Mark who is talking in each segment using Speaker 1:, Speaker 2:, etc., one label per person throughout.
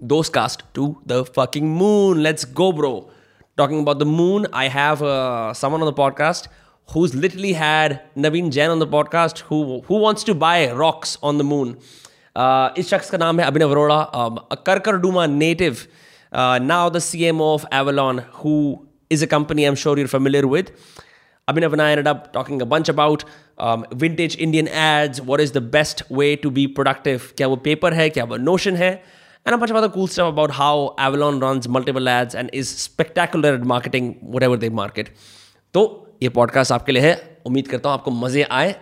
Speaker 1: those cast to the fucking moon. Let's go, bro. Talking about the moon, I have uh, someone on the podcast who's literally had Naveen Jain on the podcast who who wants to buy rocks on the moon. Uh, इस शख्स का नाम है Abhinav Arora Karkardooma native now the C M of Avalon who is a company I am sure you're familiar Abhinav and I ended up talking a bunch about um, vintage Indian ads. What is the best way to be productive? क्या वो paper है? क्या वो notion है? and a bunch of other cool stuff about how Avalon runs multiple ads and is spectacular at marketing whatever they market. तो ये podcast आपके लिए है उम्मीद करता हूँ आपको मज़े आए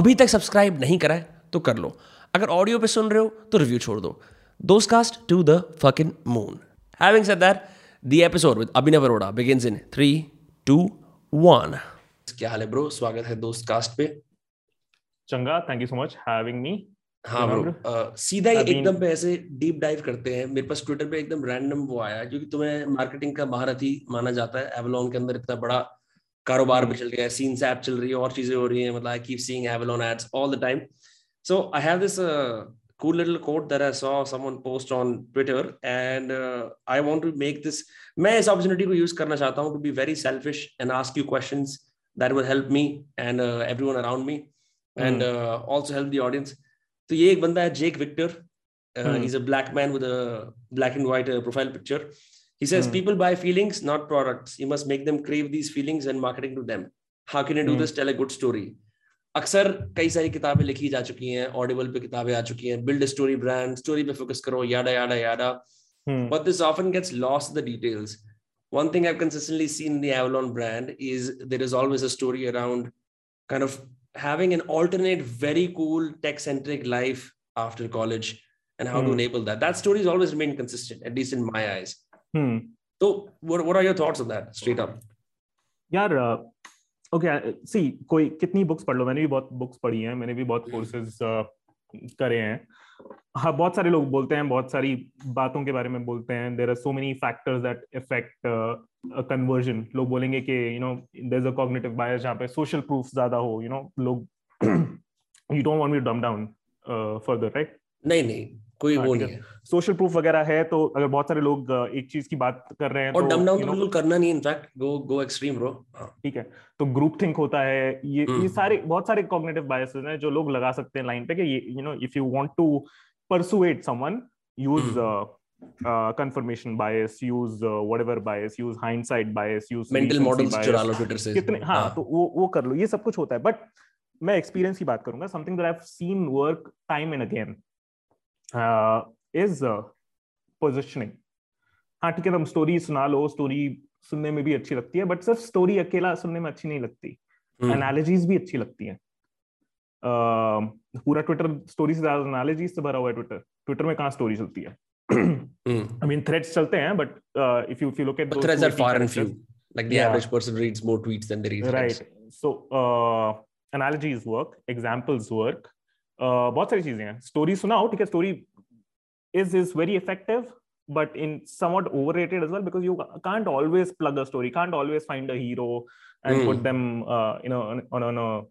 Speaker 1: अभी तक सब्सक्राइब नहीं करा है तो कर लो अगर ऑडियो पे सुन रहे हो तो रिव्यू छोड़ दो दोस्त cast to the fucking moon having said that the episode with Abhinav Arora begins in three two one क्या हाल है ब्रो स्वागत है दोस्त कास्ट पे
Speaker 2: चंगा thank you so much having me
Speaker 1: हाँ ब्रो सीधा ही एकदम पे ऐसे डीप डाइव करते हैं मेरे पास ट्विटर पे एकदम रैंडम वो आया क्योंकि तुम्हें मार्केटिंग का महारथी माना जाता है एवलॉन के अंदर इतना बड़ा कारोबार भी hmm. चल गया है सीन सैप चल रही है और चीजें हो रही है मतलब keep seeing Avalon ads all the time so I have this cool little quote that I saw someone post on Twitter and I want to make this मैं इस ऑपर्चुनिटी को यूज करना चाहता हूँ to be very selfish and ask you questions that will help me and everyone around me and also help the audience तो ये एक बंदा है Jake Victor is a black man with black and white profile picture He says mm. people buy feelings, not products. You must make them crave these feelings and marketing to them. How can you do mm. this? Tell a good story. अक्सर कई सारी किताबें लिखी जा चुकी हैं Audible पे किताबें आ चुकी हैं बिल्ड स्टोरी ब्रांड स्टोरी पे फोकस करो yada yada yada but this often gets lost the details one thing I consistently seen the Avalon brand is there is always a story around kind of having an alternate, very cool tech centric life after college and how mm. to hmm. enable that. That story has always remained consistent, at least in my eyes. Mm. So, what, what are your thoughts
Speaker 2: on that, straight up? Yeah. Okay. See, कोई कितनी books पढ़ लो मैंने भी बहुत books पढ़ी हैं मैंने भी बहुत करे हैं हाँ बहुत सारे लोग बोलते हैं बहुत सारी बातों के बारे में बोलते हैं there are so many factors that affect conversion लोग बोलेंगे कि you know there a cognitive bias जहाँ पे सोशल प्रूफ ज्यादा हो यू नो लोग you don't want me dumb down
Speaker 1: further right नहीं नहीं कोई हाँ, वो नहीं
Speaker 2: है सोशल प्रूफ वगैरह है तो अगर बहुत सारे लोग एक चीज की बात कर रहे हैं
Speaker 1: और डम डाउन तो, तो बिल्कुल करना नहीं in fact go go extreme bro
Speaker 2: ठीक है तो ग्रुप थिंक होता है ये ये हम्म। सारे बहुत सारे कॉग्निटिव बायसेस हैं जो लोग लगा सकते हैं लाइन पे कि ये you know if you want to persuade someone use confirmation bias use whatever bias use hindsight bias use mental models चुरा लो ट्विटर से कितने हां हाँ। तो वो वो कर लो ये सब कुछ होता है बट मैं एक्सपीरियंस की बात करूंगा something that I have seen work time and again is uh, positioning uh, हाँ ठीक है तुम स्टोरी सुना लो स्टोरी सुनने में भी अच्छी लगती है बट सिर्फ स्टोरी अकेला सुनने में अच्छी नहीं लगती एनालॉजीज hmm. भी अच्छी लगती हैं uh, पूरा ट्विटर स्टोरी से ज्यादा एनालॉजीज से भरा हुआ है ट्विटर ट्विटर में कहाँ स्टोरी चलती है आई मीन थ्रेड्स चलते हैं but if
Speaker 1: you if you look at threads are far and few like the average person reads
Speaker 2: more tweets then they read right so analogies work examples work बहुत सारी चीजें हैं story सुनाओ ठीक है story is is very effective but in समॉट overrated as well because you can't always plug a story can't always find a hero and put them in on on a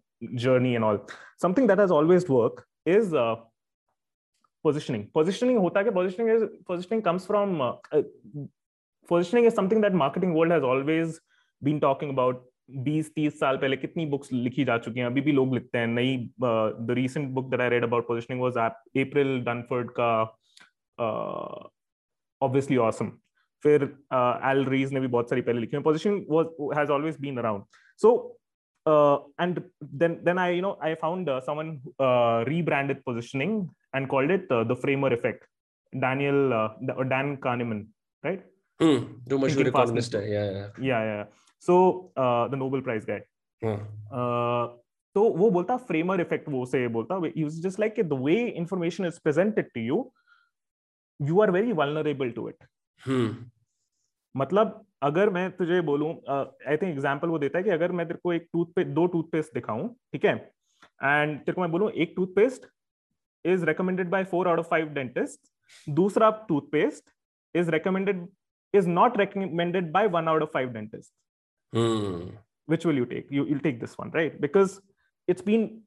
Speaker 2: journey and all something that has always work is positioning positioning होता है positioning is positioning comes from positioning is something that marketing world has always been talking about बीस तीस साल पहले कितनी books लिखी जा चुकी हैं अभी भी लोग लिखते हैं नई the recent book that I read about positioning was ap April Dunford का ऑब्वियसली uh, ऑसम awesome. फिर एल uh, रीज ने भी बहुत सारी पहले लिखी हैं position has always been around so and then then I you know I found uh, rebranded positioning and called it the framer effect Daniel Dan Kahneman right uh, uh, uh dan kahneman right hmm, जो मशहूर economist है या या या so the Nobel prize guy तो वो बोलता framer effect वो से बोलता just like the way information is presented to you you are very vulnerable to it मतलब अगर मैं तुझे बोलूं आई थिंक एग्जांपल वो देता है कि अगर मैं तेरे को एक टूथपेस्ट दो टूथपेस्ट दिखाऊं ठीक है एंड तेरे को मैं बोलूं एक toothpaste is recommended by four out of five dentist दूसरा toothpaste is recommended is not recommended by one out of five dentist Hmm. Which will you take? You, you'll take this one, right? Because it's been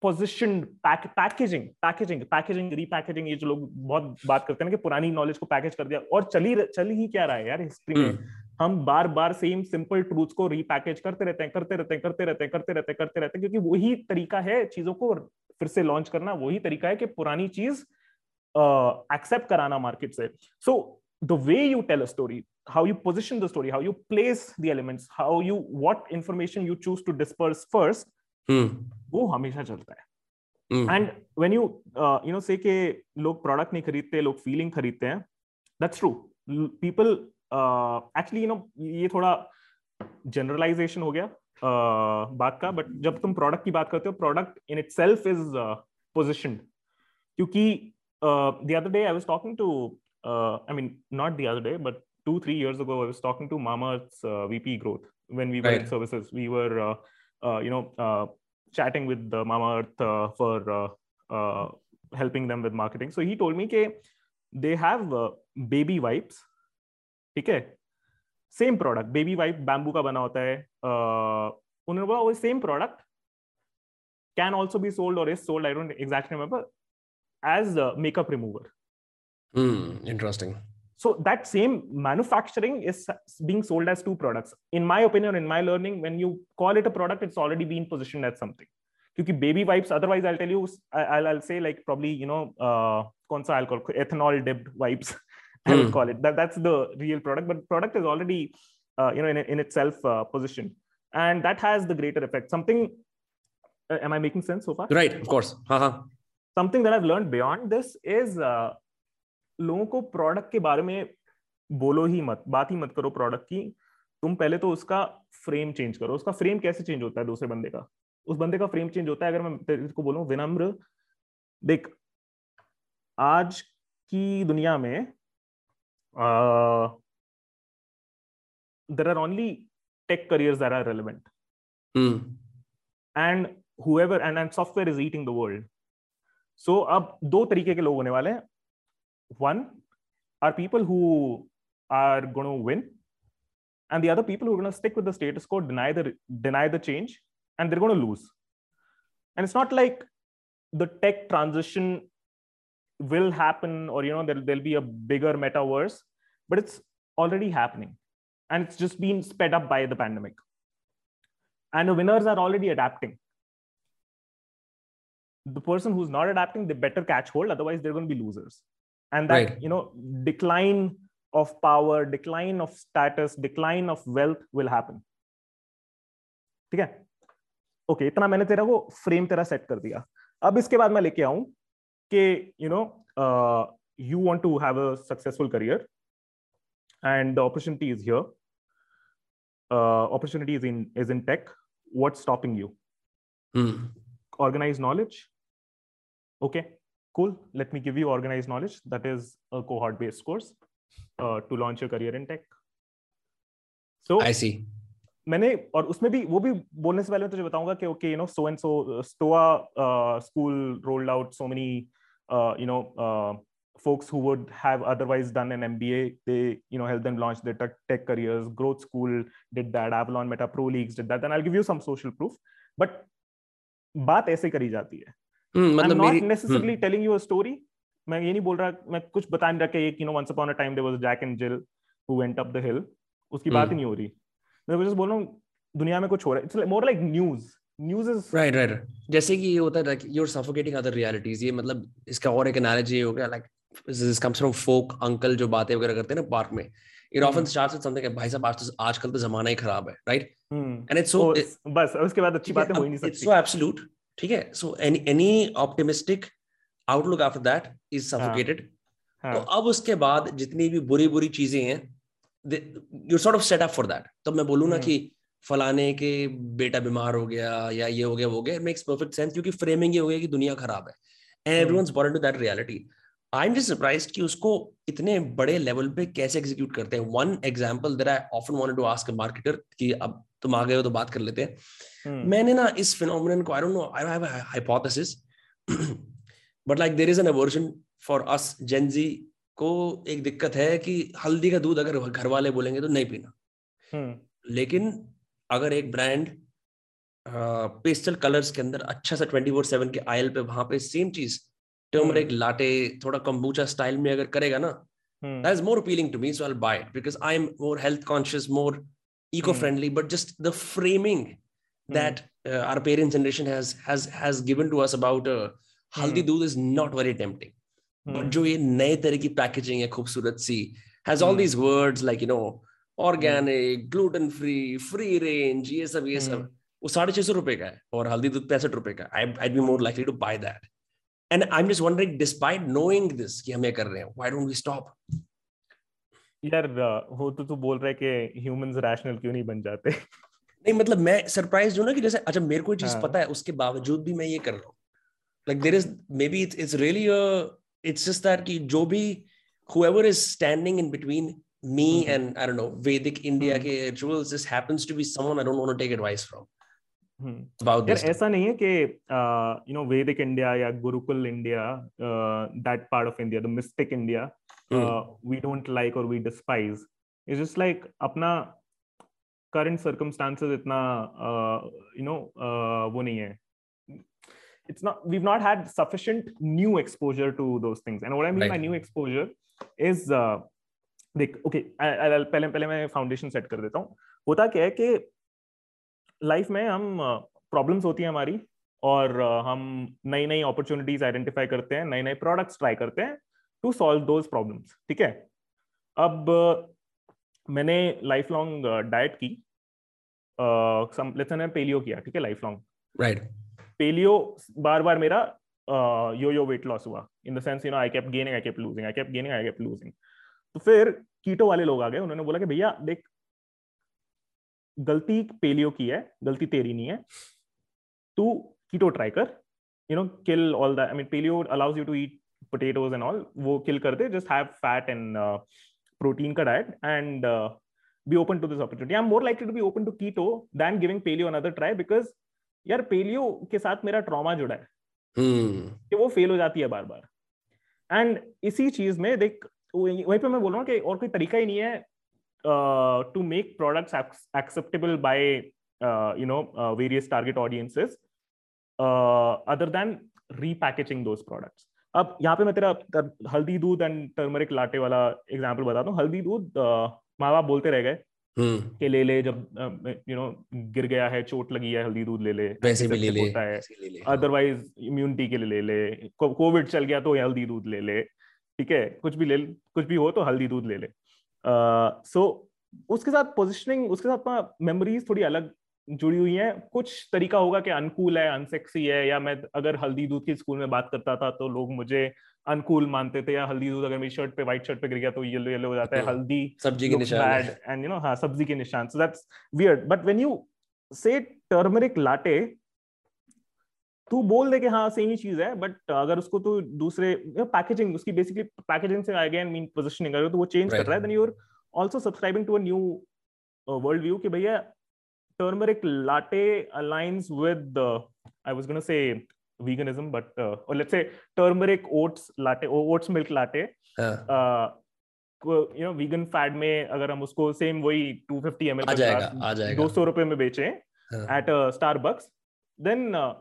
Speaker 2: positioned pack, packaging packaging packaging repackaging ये जो लोग बहुत बात करते हैं ना कि पुरानी नॉलेज को पैकेज कर दिया और चली चली ही क्या रहा है यार हिस्ट्री में हम बार बार सेम सिंपल ट्रूथ को रीपैकेज करते रहते हैं करते रहते हैं करते रहते हैं करते रहते हैं करते रहते हैं क्योंकि वही तरीका है चीजों को फिर से लॉन्च करना वही तरीका है कि पुरानी चीज एक्सेप्ट कराना मार्केट से so the way you tell a story how you position the story how you place the elements how you what information you choose to disperse first hmm. वो हमेशा चलता है and when you you know say के लोग product नहीं खरीदते लोग feeling खरीदते हैं that's true people actually you know ये थोड़ा जनरलाइजेशन हो गया uh, बात का बट जब तुम प्रोडक्ट की बात करते हो product in itself is position क्योंकि the other day I was talking to I mean not the other day but two three years ago i was talking to mamaearth's uh, vp growth when we were in services we were uh, uh, you know chatting with the mamaearth for helping them with marketing so he told me that they have baby wipes okay same product baby wipe bamboo ka bana hota hai uh, same product can also be sold or is sold i don't exactly remember as a makeup remover
Speaker 1: Hmm, interesting
Speaker 2: so that same manufacturing is being sold as two products in my opinion in my learning when you call it a product it's already been positioned as something because baby wipes otherwise i'll tell you i'll, say like probably you know uh alcohol ethanol dipped wipes i will hmm. call it that, that's the real product but product is already uh, you know in, in itself uh, positioned and that has the greater effect something uh, am i making sense so far
Speaker 1: right of course uh-huh.
Speaker 2: something that i've learned beyond this is uh, लोगों को product के बारे में बोलो ही मत बात ही मत करो प्रोडक्ट की तुम पहले तो उसका फ्रेम चेंज करो उसका फ्रेम कैसे चेंज होता है दूसरे बंदे का उस बंदे का फ्रेम चेंज होता है अगर मैं तेरे को बोलूं विनम्र देख आज की दुनिया में there are only tech career are are relevant and whoever and and software is eating the world so अब दो तरीके के लोग होने वाले हैं one are people who are going to win and the other people who are going to stick with the status quo deny the deny the change and they're going to lose and it's not like the tech transition will happen or you know there'll, there'll be a bigger metaverse but it's already happening and it's just been sped up by the pandemic and the winners are already adapting the person who's not adapting they better catch hold otherwise they're going to be losers and that right. you know decline of power decline of status decline of wealth will happen ठीक है okay okay, इतना मैंने तेरा वो frame तेरा set कर दिया अब इसके बाद मैं लेके आऊं कि you know you want to have a successful career and the opportunity is here opportunity is in is in tech what's stopping you organise knowledge okay cool let me give you organized knowledge that is a cohort based course uh, to launch your career in tech
Speaker 1: so i
Speaker 2: see मैंने और उसमें भी वो भी बोलने से पहले मैं तुझे बताऊंगा कि okay you know so and so Stoa school rolled out so many you know folks who would have otherwise done an MBA they you know help them launch the tech careers growth school did that Avalon Meta pro leagues did that and I give you some social proof but बात ऐसे करी जाती है Hmm, मतलब hmm. मैं ये नहीं बोल रहा मैं कुछ बता नहीं रहा कि you know once upon a time there was Jack and Jill who went up the hill उसकी बात hmm. ही नहीं हो रही मैं बोल रहा दुनिया में कुछ हो रहा है इट्स मोर लाइक न्यूज़ और एक
Speaker 1: हो गया अंकल जो बातें करते ना में भाई साहब तो आजकल तो जमाना ही खराब है राइट एंड इट्स ठीक है so any any optimistic outlook after that is suffocated तो अब उसके बाद जितनी भी बुरी बुरी चीजें हैं you sort of set up for that तो मैं बोलूँ ना हम्म। कि फलाने के बेटा बीमार हो गया या ये हो गया वो हो गया मेक्स परफेक्ट सेंस क्योंकि फ्रेमिंग ये हो गया कि दुनिया खराब है and every born to that reality I am just surprise कि उसको इतने बड़े लेवल पे कैसे एग्जीक्यूट करते हैं one example that I often want to ask marketer कि अब तुम आ गए हो तो बात कर लेते हैं हम्म। मैंने ना इस फिनोमिन को I don't know I have hypothesis but like there is an aversion for us Gen Z को एक दिक्कत है कि हल्दी का दूध अगर घर वाले बोलेंगे तो नहीं पीना हम्म। लेकिन अगर एक ब्रांड पेस्टल कलर्स के अंदर अच्छा सा ट्वेंटी फोर सेवन के आयल पे वहां पे सेम चीज टर्मरिक लाटे थोड़ा कंबूचा स्टाइल में अगर करेगा ना that is more appealing to me so I buy it because I am more health conscious more eco-friendly hmm. but just the framing hmm. that uh, our parents generation has has has given to us about a uh, haldi mm. is not very tempting hmm. But mm. but joy nay packaging a has all these words like you know organic gluten-free free range yes yes mm. Or I, I'd be more likely to buy that. And I'm just wondering, despite knowing this, why don't we stop?
Speaker 2: यार वो तो तू बोल रहा है कि humans rational क्यों नहीं बन जाते
Speaker 1: नहीं मतलब मैं सरप्राइज हूं ना कि जैसे अच्छा मेरे को एक चीज हाँ। पता है उसके बावजूद भी मैं ये कर रहा हूँ like there is maybe it's it's really it's just that कि जो भी whoever is standing in between me and I don't know Vedic India के rituals this happens to be someone I don't want to take advice from about this ऐसा नहीं है कि you know Vedic India
Speaker 2: या gurukul India that part of India the mystic India we don't like और we despise is just like अपना current circumstances इतना you uh, know uh, वो नहीं है it's not we've not had sufficient new exposure to those things and what i mean right. by new exposure is uh, like okay I, देख pehle पहले पहले मैं foundation set कर देता हूँ होता क्या है कि लाइफ में हम प्रॉब्लम्स uh, होती है हमारी और हम नई नई अपॉर्चुनिटीज आइडेंटिफाई करते हैं नए नए प्रोडक्ट्स ट्राई करते हैं टू सॉल्व दोज प्रॉब्लम्स ठीक है अब uh, मैंने लाइफ लॉन्ग डाइट की uh, पेलियो किया ठीक है लाइफ लॉन्ग
Speaker 1: राइट
Speaker 2: पेलियो बार बार मेरा यो यो वेट लॉस हुआ in the sense you know I cap gaining I cap losing I cap gaining I cap losing तो फिर कीटो वाले लोग आ गए उन्होंने बोला कि भैया देख गलती पेलियो की है गलती तेरी नहीं है तू कीटो ट्राई कर you know kill all the I mean paleo allows you to eat potatoes and all wo kill kar de just have fat and uh, protein ka diet and uh, be open to this opportunity i'm more likely to be open to keto than giving paleo another try because यार paleo के साथ मेरा trauma जुड़ा है hmm. कि वो fail हो जाती है बार बार
Speaker 1: एंड इसी चीज में देख वहीं पे मैं बोल
Speaker 2: रहा हूँ कि और कोई तरीका ही नहीं है to make products acceptable by you know various target audiences other than repackaging those products अब यहाँ पे मैं तेरा हल्दी दूध एंड टर्मरिक लाटे वाला एग्जाम्पल बताता हूँ हल्दी दूध माँ बाप बोलते रह गए हम्म। के ले ले जब यू नो गिर गया है चोट लगी है हल्दी दूध ले ले
Speaker 1: वैसे भी ले ले होता है
Speaker 2: अदरवाइज इम्यूनिटी के लिए ले ले कोविड चल गया तो हल्दी दूध ले ले ठीक है कुछ भी ले कुछ भी हो तो हल्दी दूध ले ले सो उसके साथ पोजिशनिंग उसके साथ मेमोरीज थोड़ी अलग जुड़ी हुई हैं कुछ तरीका होगा कि अनकूल है अनसेक्सी है या मैं अगर हल्दी दूध की स्कूल में बात करता था तो लोग मुझे अनकूल मानते थे या हल्दी दूध अगर मेरी शर्ट पे व्हाइट शर्ट पे गिर गया तो येलो येलो हो जाता है तो हल्दी सब्जी के निशान एंड यू नो हाँ सब्जी के निशान so that's weird but when you say turmeric latte तू बोल दे कि हाँ सेम ही चीज है बट अगर उसको तो दूसरे पैकेजिंग उसकी बेसिकली पैकेजिंग से अगेन मीन पोजिशनिंग अगर तो वो चेंज right. कर रहा है then you are also subscribing to a new world view कि भैया turmeric latte aligns with the, I was going to say veganism, but uh, or let's say turmeric oats latte or oats milk latte. uh, you know vegan fad में agar hum usko same wahi 250 ml आ जाएगा आ जाएगा 200 रुपए at a starbucks then uh,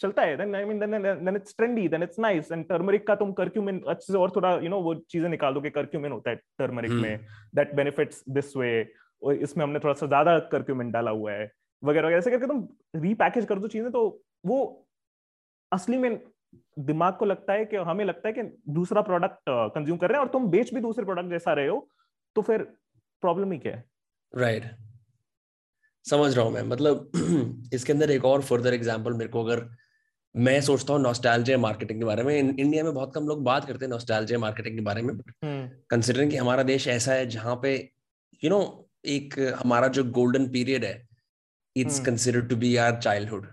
Speaker 2: चलता है then I mean then then it's trendy then it's nice and turmeric का तुम curcumin अच्छे से और थोड़ा यू you नो know, वो चीजें निकाल दो कि करक्यूमिन होता है टर्मरिक hmm. में दैट बेनिफिट्स दिस वे और इसमें हमने थोड़ा सा ज्यादा करक्यूमेंट डाला हुआ है वगैरह वगैरह ऐसे करके तुम रीपैकेज कर दो चीजें तो वो असली में दिमाग को लगता है कि हमें लगता है कि दूसरा प्रोडक्ट कंज्यूम कर रहे हैं और तुम बेच भी दूसरे प्रोडक्ट जैसा रहे हो तो फिर
Speaker 1: प्रॉब्लम ही क्या है राइट right. समझ रहा हूँ मैं मतलब इसके अंदर एक और फर्दर एग्जांपल मेरे को अगर मैं सोचता हूँ नॉस्टैल्जिया मार्केटिंग के बारे में इंडिया में बहुत कम लोग बात करते हैं नॉस्टैल्जिया मार्केटिंग के बारे में कंसिडरिंग हम्म। कि हमारा देश ऐसा है जहाँ पे यू you नो know, एक हमारा जो गोल्डन पीरियड है it's considered to be our childhood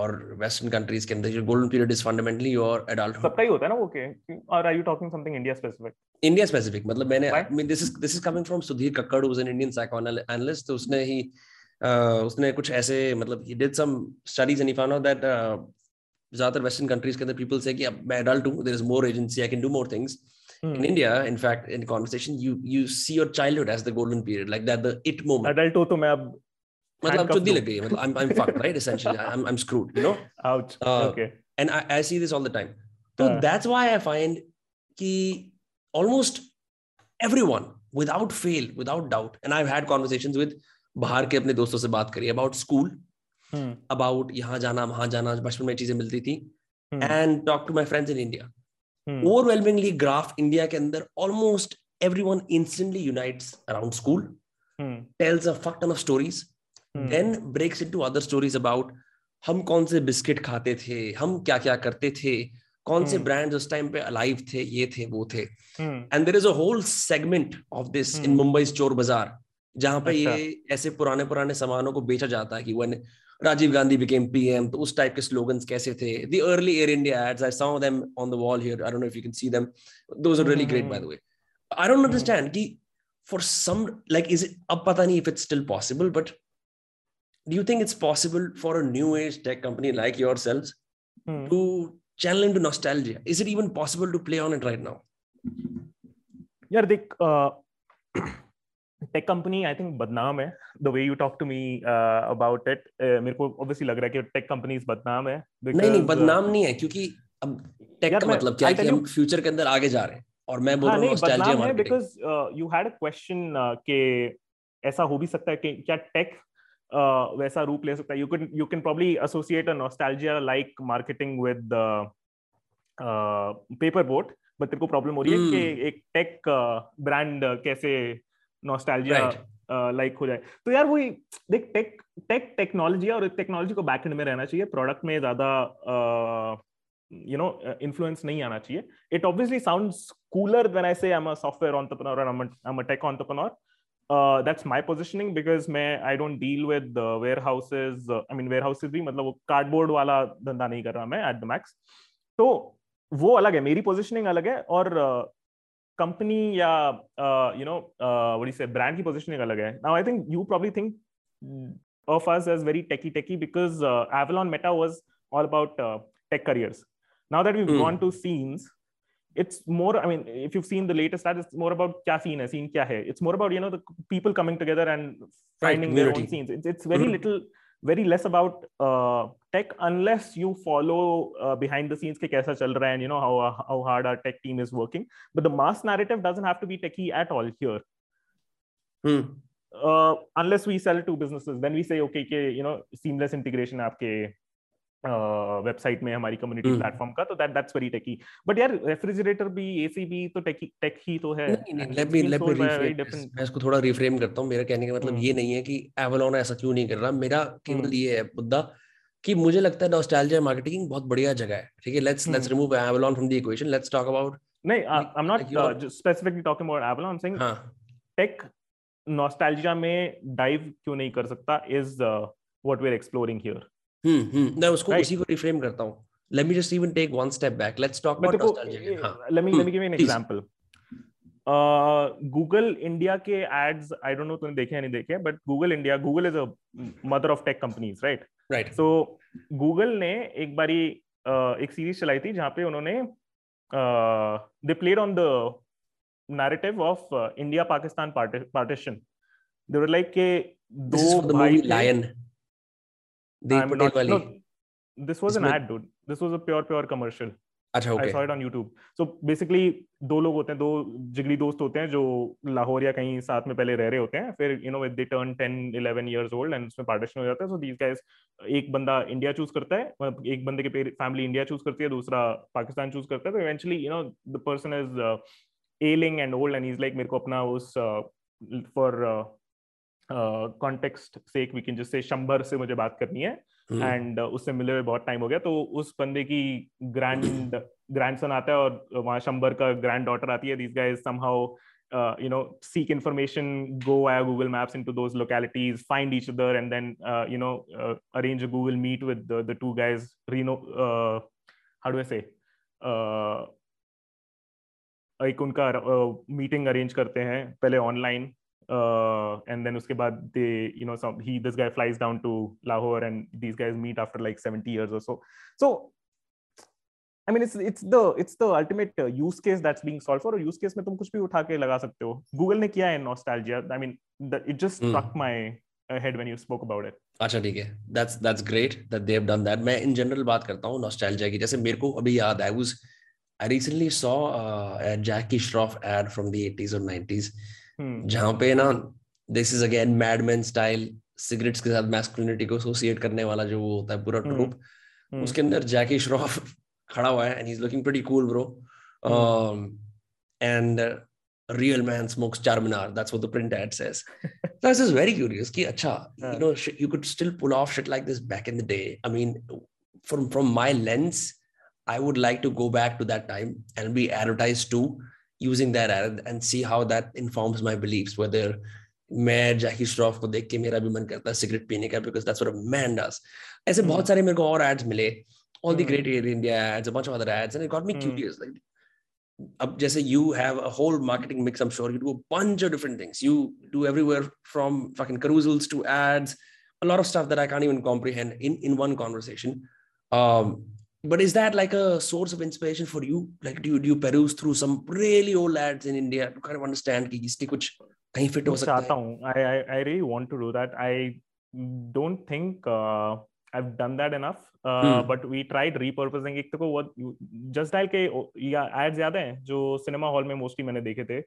Speaker 1: और वेस्टर्न कंट्रीज के अंदर जो golden period is fundamentally your adulthood
Speaker 2: सबका ही होता है ना वो के और are you talking something India specific
Speaker 1: India specific मतलब मैंने I mean this is this is coming from Sudhir Kakkar who is an Indian psychoanalyst तो उसने ही uh, उसने कुछ ऐसे मतलब ही did some studies and he found out that ज्यादातर वेस्टर्न कंट्रीज के अंदर पीपल से कि अब मैं एडल्ट हूं there is more agency I can do more things Hmm. in india in fact in conversation you you see your childhood as the golden period like that the it moment adult
Speaker 2: to main ab
Speaker 1: i'm fucked right essentially i'm screwed you know
Speaker 2: ouch uh, okay
Speaker 1: and i i see this all the time so uh. that's why i find ki almost everyone without fail without doubt and i've had conversations with bahar ke apne doston se baat kari about school hmm. about यहाँ जाना वहां जाना बचपन में चीजें मिलती थी and talk to my friends in India overwhelmingly graph India के अंदर almost every one instantly unite around school tales of stories then breaks into other stories about हम कौन से बिस्किट खाते थे हम क्या क्या करते थे कौन से ब्रांड्स hmm. उस टाइम पे अलाइव थे ये थे वो थे and there is a whole segment of this in Mumbai Chor Bazaar जहां पे अच्छा। ये ऐसे पुराने पुराने सामानों को बेचा जाता है कि when Rajiv Gandhi became M तो उस टाइप के स्लोगन कैसे थे the early Air India ads I saw them on the wall here I don't know if you can see them those I don't understand कि फॉर सम लाइक इज अब पता नहीं if it's still possible but do you think it's possible for a new age tech company like your sales to channel in to nostalgia is it even possible to play on it right now यार देख
Speaker 2: tech company I think बदनाम है the way you talk to me about it मेरे को obviously लग रहा है कि टेक कंपनीज बदनाम है because, नहीं नहीं बदनाम uh,
Speaker 1: नहीं है क्योंकि अब टेक का मतलब क्या है कि हम फ्यूचर के अंदर आगे जा रहे हैं और मैं बोल हाँ, रहा हूं नॉस्टैल्जिया है because
Speaker 2: you had a question के ऐसा हो भी सकता है कि क्या टेक uh, वैसा रूप ले सकता है you can you can probably associate a nostalgia like marketing with Paper Boat but तेरे को प्रॉब्लम हो रही है कि hmm. एक टेक ब्रांड uh, कैसे नॉस्टैल्जिया लाइक uh, हो जाए तो यार वही देख टेक टेक टेक्नोलॉजी और टेक्नोलॉजी को बैक में रहना चाहिए प्रोडक्ट में ज्यादा यू नो इन्फ्लुएंस नहीं आना चाहिए it obviously sounds cooler than I say I am a software entrepreneur and I am a tech entrepreneur that's my positioning because मैं I don't deal with uh, warehouses. I uh, mean mean warehouses भी मतलब वो cardboard वाला धंधा नहीं कर रहा मैं एट द मैक्स तो वो अलग है मेरी पोजिशनिंग अलग है और uh, कंपनी या you know what you say brand की पोजीशनिंग अलग है now I think you probably think of us as very techie techie because uh, Avalon Meta was all about uh, tech careers. Now that we've mm. gone to scenes, it's more. I mean, if you've seen the latest ad, it's more about kya scene hai, scene kya hai. It's more about you know the people coming together and finding right, their own scenes. It's, it's very mm-hmm. little very less about uh, tech unless you follow uh, behind the scenes ke kaisa chal raha and you know how how hard our tech team is working but the mass narrative doesn't have to be techie at all here
Speaker 1: hmm.
Speaker 2: uh, unless we sell to businesses then we say okay you know seamless integration aapke website में हमारी community platform का तो that that's very techy but यार refrigerator भी AC भी तो techie tech ही तो है
Speaker 1: let me let me reframe मैं इसको थोड़ा रीफ्रेम करता हूं मेरा कहने का मतलब हम्म। ये नहीं है कि एवलॉन ऐसा क्यों नहीं कर रहा मेरा केवल हम्म। ये है मुद्दा कि मुझे लगता है नॉस्टैल्जिया मार्केटिंग बहुत बढ़िया जगह है ठीक है let's let's remove Avalon from the equation let's talk about नहीं I am not specifically talking about Avalon I am saying tech nostalgia में डाइव क्यों नहीं कर सकता is what we are exploring here hmm hmm उसको right? उसी को reframe करता हूँ let me just even take one step back let's talk about nostalgia let me
Speaker 2: hmm. let me give you an Please. example एक बारी uh, एक series चलाई थी जहां पे उन्होंने Pakistan partition the I'm not, wali. No, this was Isn't an ad, dude. This was a pure, pure commercial. अच्छा okay I saw it on YouTube so basically दो लोग होते हैं दो जिगली दोस्त होते हैं जो लाहौर या कहीं साथ में पहले रह रहे होते हैं फिर you know they turn 10 11 years old and उसमें पार्टीशन हो जाता है सो दीस गाइस एक बंदा इंडिया चूज करता है मतलब एक बंदे के फैमिली इंडिया चूज करती है दूसरा पाकिस्तान चूज करता है तो eventually you know the person is ailing and old and he is like मेरे को अपना उस फॉर uh, कॉन्टेक्स्ट से एक वी कैन जस्ट शंबर से मुझे बात करनी है एंड हम्म। uh, उससे मिले हुए बहुत टाइम हो गया तो उस बंदे की ग्रैंड ग्रैंडसन आता है और वहां शंबर का ग्रैंड डॉटर आती है this guys somehow you know seek information go आया Google maps into those localities find each other and then you know arrange a Google meet with the two guys Reno how do I say एक उनका meeting uh, arrange करते हैं पहले online uh, and then uske baad they you know some he this guy flies down to lahore and these guys meet after like 70 years or so so i mean it's it's the it's the ultimate use case that's being solved for or use case mein tum kuch bhi utha ke laga sakte ho google ne kiya hai nostalgia i mean the, it just mm. struck my head when you spoke about it
Speaker 1: अच्छा ठीक है that's that's great that they have done that मैं in general बात करता हूँ nostalgia की जैसे मेरे को अभी याद I was I recently saw uh, a Jackie Shroff ad from the 80s or 90s हम्म। जहां पे ना this is again madman style cigarettes के साथ मैस्कुलिनिटी को एसोसिएट करने वाला जो वो होता है पूरा ट्रूप हम्म। हम्म। उसके अंदर जैकी श्रॉफ खड़ा हुआ है and he is looking pretty cool bro and real man smokes चार that's what the print ad says this is very curious कि अच्छा you know you could still pull off shit like this back in the day I mean from from my lens I would like to go back to that time and be advertised to using that and see how that informs my beliefs whether मैं जैकी श्रॉफ को देख के मेरा भी मन करता है cigarette पीने का because that's what a man does ऐसे बहुत सारे मेरे को और एड्स मिले all the great Air India ads a bunch of other ads and it got me curious like अब जैसे you have a whole marketing mix I M sure you do a bunch of different things you do everywhere from fucking carousels to ads a lot of stuff that i can't even comprehend in in one conversation um, but is that like a source of inspiration for you like do you do you peruse through some really old ads in india to kind of understand ki iske
Speaker 2: kuch
Speaker 1: कहीं
Speaker 2: fit ho sakta है i i i really want to do that i don't think uh, i've done that enough uh, hmm. but we tried repurposing एक तो वो Justdial के या ads याद हैं jo cinema hall mein mostly maine dekhe the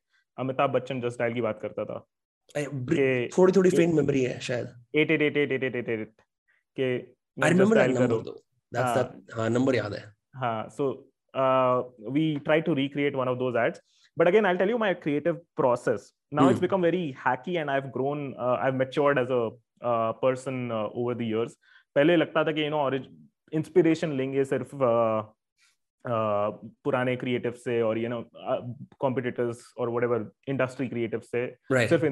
Speaker 2: amitabh bachchan just dial ki baat karta tha
Speaker 1: थोड़ी थोड़ी फेन memory है शायद 888888 के I remember that number that's uh, that uh, number yaad
Speaker 2: hai uh, so uh, we try to recreate one of those ads but again i'll tell you my creative process now mm. it's become very hacky and i've grown uh, i've matured as a uh, person uh, over the years पहले लगता था कि you know inspiration uh, सिर्फ पुराने creative से और you know competitors और whatever industry creative से right. inspiration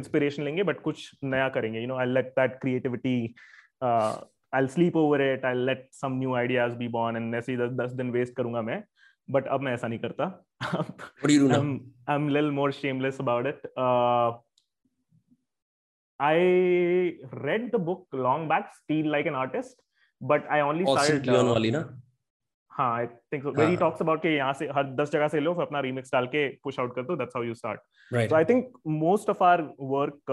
Speaker 2: inspiration but kuch naya karenge. you know i'll let that creativity uh, I sleep over it I let some new ideas be born and ऐसे ही दस दस दिन waste करूंगा मैं but अब मैं ऐसा नहीं करता I am lil more shameless about it I read the book long back steel like an artist but I only वाली ना हाँ I think very he talks about के यहाँ से हर दस जगह से लो फिर अपना रीमिक्स डाल के पुश आउट कर दो that's how you start so I think most of our work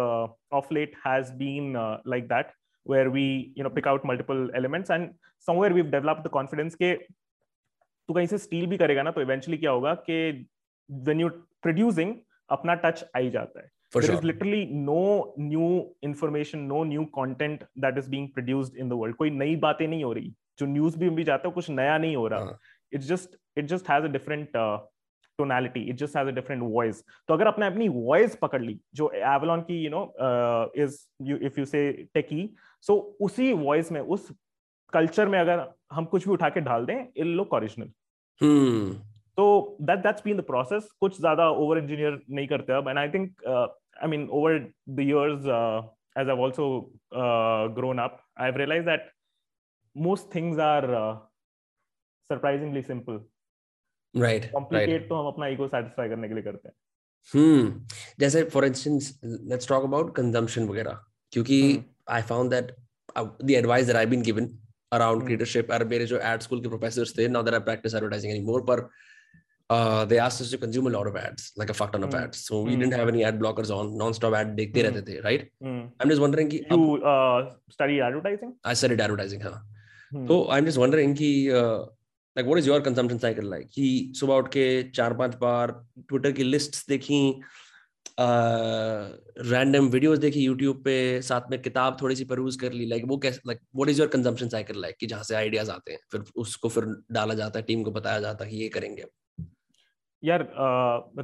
Speaker 2: of late has been like that where we you know pick out multiple elements and somewhere we've developed the confidence ke तू कहीं से steal bhi karega na to eventually kya hoga ke when you producing apna touch aa jata hai For there sure. is literally no new information, no new content that is being produced in the world. koi कोई नई बातें नहीं हो रही जो news भी भी जाता है कुछ नया नहीं हो it's just it just has a different uh, tonality it just has a different voice तो अगर आपने अपनी वॉइस पकड़ ली जो एवलॉन की you know is you if you say techie so उसी वॉइस में उस कल्चर में अगर हम कुछ भी उठा के डाल दें इट लुक
Speaker 1: ओरिजिनल
Speaker 2: तो that that's been the process कुछ ज्यादा ओवर इंजीनियर नहीं करते अब and I think I mean over the years as I also grown up I have realise that most things are surprisingly simple
Speaker 1: right
Speaker 2: right, complicate right. तो हम अपना ego satisfy करने के लिए करते हैं
Speaker 1: हम्म जैसे for instance let's talk about consumption वगैरह क्योंकि I found that the advice that I been given around creatorship और मेरे जो एड स्कूल के प्रोफेसर्स थे not that I practise advertising anymore पर uh, they asked us to consume a lot of ads, like a fuck ton of mm. ads. So we mm. didn't have any ad blockers on, non-stop ad देखते mm. रहते थे, right? Mm. I'm just wondering
Speaker 2: कि you uh, study advertising? I studied
Speaker 1: advertising, हाँ. Hmm. So I'm just wondering कि uh, like what is your consumption cycle like कि सुबह उठ के चार पांच बार ट्विटर की लिस्ट देखी रैंडम वीडियोस देखी यूट्यूब पे साथ में किताब थोड़ी सी परूज कर ली लाइक like, वो कैसे like what is your consumption cycle like कि जहाँ से आइडियाज आते हैं फिर उसको फिर डाला जाता है टीम को बताया जाता है
Speaker 2: कि ये करेंगे यार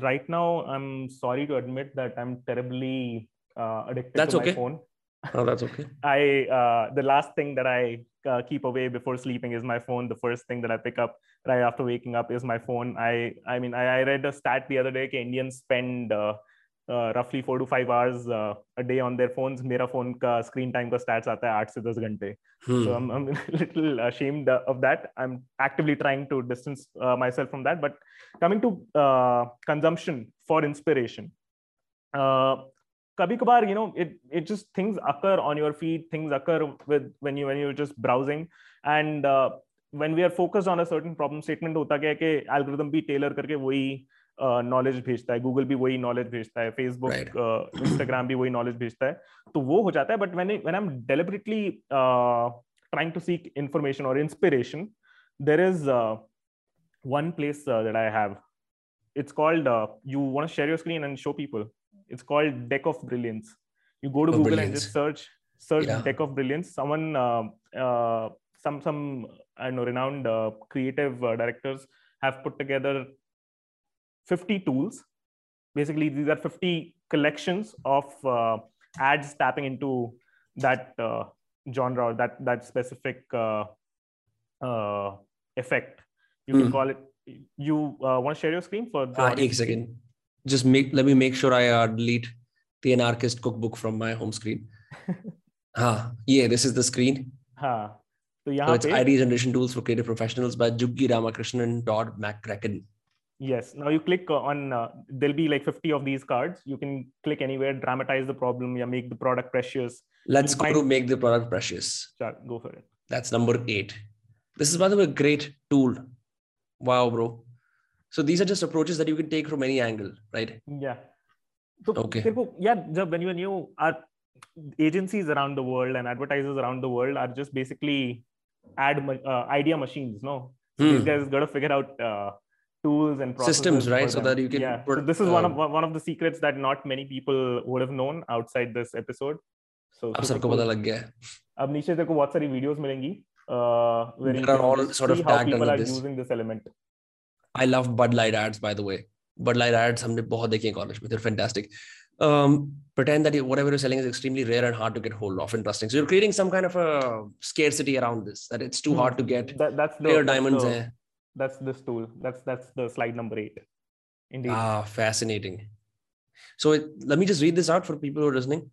Speaker 2: right now I am sorry to admit that I am terribly addicted to my phone Oh, that's okay. I uh, the last thing that uh, keep away before sleeping is my phone. The first thing that I pick up right after waking up is my phone. I I mean I, I read a stat the other day. Indians spend uh, uh, roughly four to five hours uh, a day on their phones. मेरा phone का screen time का stats आता है आठ से दस घंटे. Hmm. So I'm, I'm a little ashamed of that. I'm actively trying to distance uh, myself from that. But coming to uh, consumption for inspiration kabhi kabar you know it it just things occur on your feed things occur with when you when you're just browsing and uh, when we are focused on a certain problem statement hota kya hai algorithm bhi tailor karke wahi uh, knowledge भेजता है Google भी वही knowledge भेजता है Facebook Instagram uh, भी वही knowledge भेजता है तो वो हो जाता है but when when I am deliberately trying to seek information or inspiration, there is one place that I have. It's called you want to share your screen and show people. It's called Deck of Brilliance. You go to oh, Google brilliance. and just search search yeah. Deck of Brilliance. Someone, uh, uh, some some I know renowned uh, creative uh, directors have put together 50 tools. Basically, these are 50 collections of uh, ads tapping into that uh, genre or that that specific effect. You mm. can hmm. call it. You want to share your screen for
Speaker 1: the uh, eight second just make let me make sure I uh, delete the anarchist cookbook from my home screen. ah, yeah, this is the screen.
Speaker 2: Huh.
Speaker 1: So, so it's ID generation tools for creative professionals by Juggi Ramakrishnan and Todd McCracken.
Speaker 2: Yes. Now you click on, uh, there'll be like 50 of these cards. You can click anywhere, dramatize the problem, yeah, make the product precious.
Speaker 1: Let's go to make the product precious. Sure,
Speaker 2: go for it.
Speaker 1: That's number eight. This is, by the way, a great tool. Wow, bro so these are just approaches
Speaker 2: that you can take from any angle right yeah so okay Tirpo, yeah when you're agencies around the world and advertisers around the world are just basically ad uh, idea machines no hmm. these guys got to figure out uh, tools and systems right so that you can yeah. Put, so this is um, one of one of the secrets that not many people would have known outside this episode so अब सबको पता लग गया है अब नीचे तेरे को बहुत सारी वीडियोस
Speaker 1: मिलेंगी uh, where you can all sort of tagged how people are this. using this element I love Bud Light ads by the way Bud Light ads हमने बहुत देखे कॉलेज में fantastic um, pretend that whatever you're selling is extremely rare and hard to get hold of. Interesting. So you're creating some kind of a scarcity around this that it's too mm. hard to hmm. get. That, that's the diamonds. That's,
Speaker 2: the, that's this tool. That's that's the slide number eight.
Speaker 1: Indeed. Ah, fascinating. So it, let me just read this out for people who are listening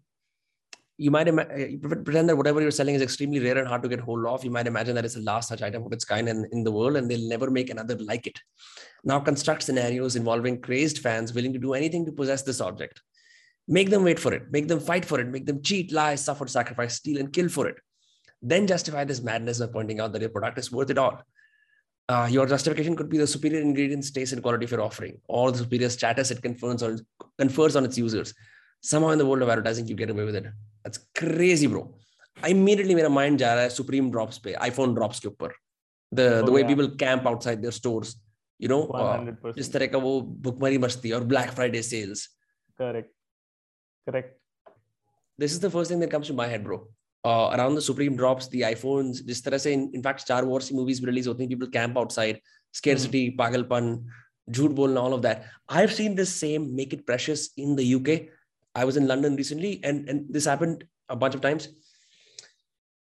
Speaker 1: you might eh, pretend that whatever you're selling is extremely rare and hard to get hold of. You might imagine that it's the last such item of its kind in, in the world and they'll never make another like it. Now construct scenarios involving crazed fans willing to do anything to possess this object. Make them wait for it, make them fight for it, make them cheat, lie, suffer, sacrifice, steal, and kill for it. Then justify this madness by pointing out that your product is worth it all. Uh, your justification could be the superior ingredients, taste, and quality of your offering, or the superior status it confers on, confers on its users. Somehow, in the world of advertising, you get away with it. It's crazy bro immediately मेरा mind जा रहा है Supreme drops पे iPhone drops के ऊपर the the way people camp outside their stores you know जिस तरह का वो भुखमरी मस्ती और Black Friday sales
Speaker 2: correct correct
Speaker 1: this is the first thing that comes to my head bro around the Supreme drops the iPhones जिस तरह से इनफैक्ट स्टार वॉर्स की मूवीज रिलीज होती हैं पीपल कैंप आउटसाइड स्केर्सिटी पागलपन झूठ बोलना all of that I have seen this same make it precious in the UK I was in London recently, and, and this happened a bunch of times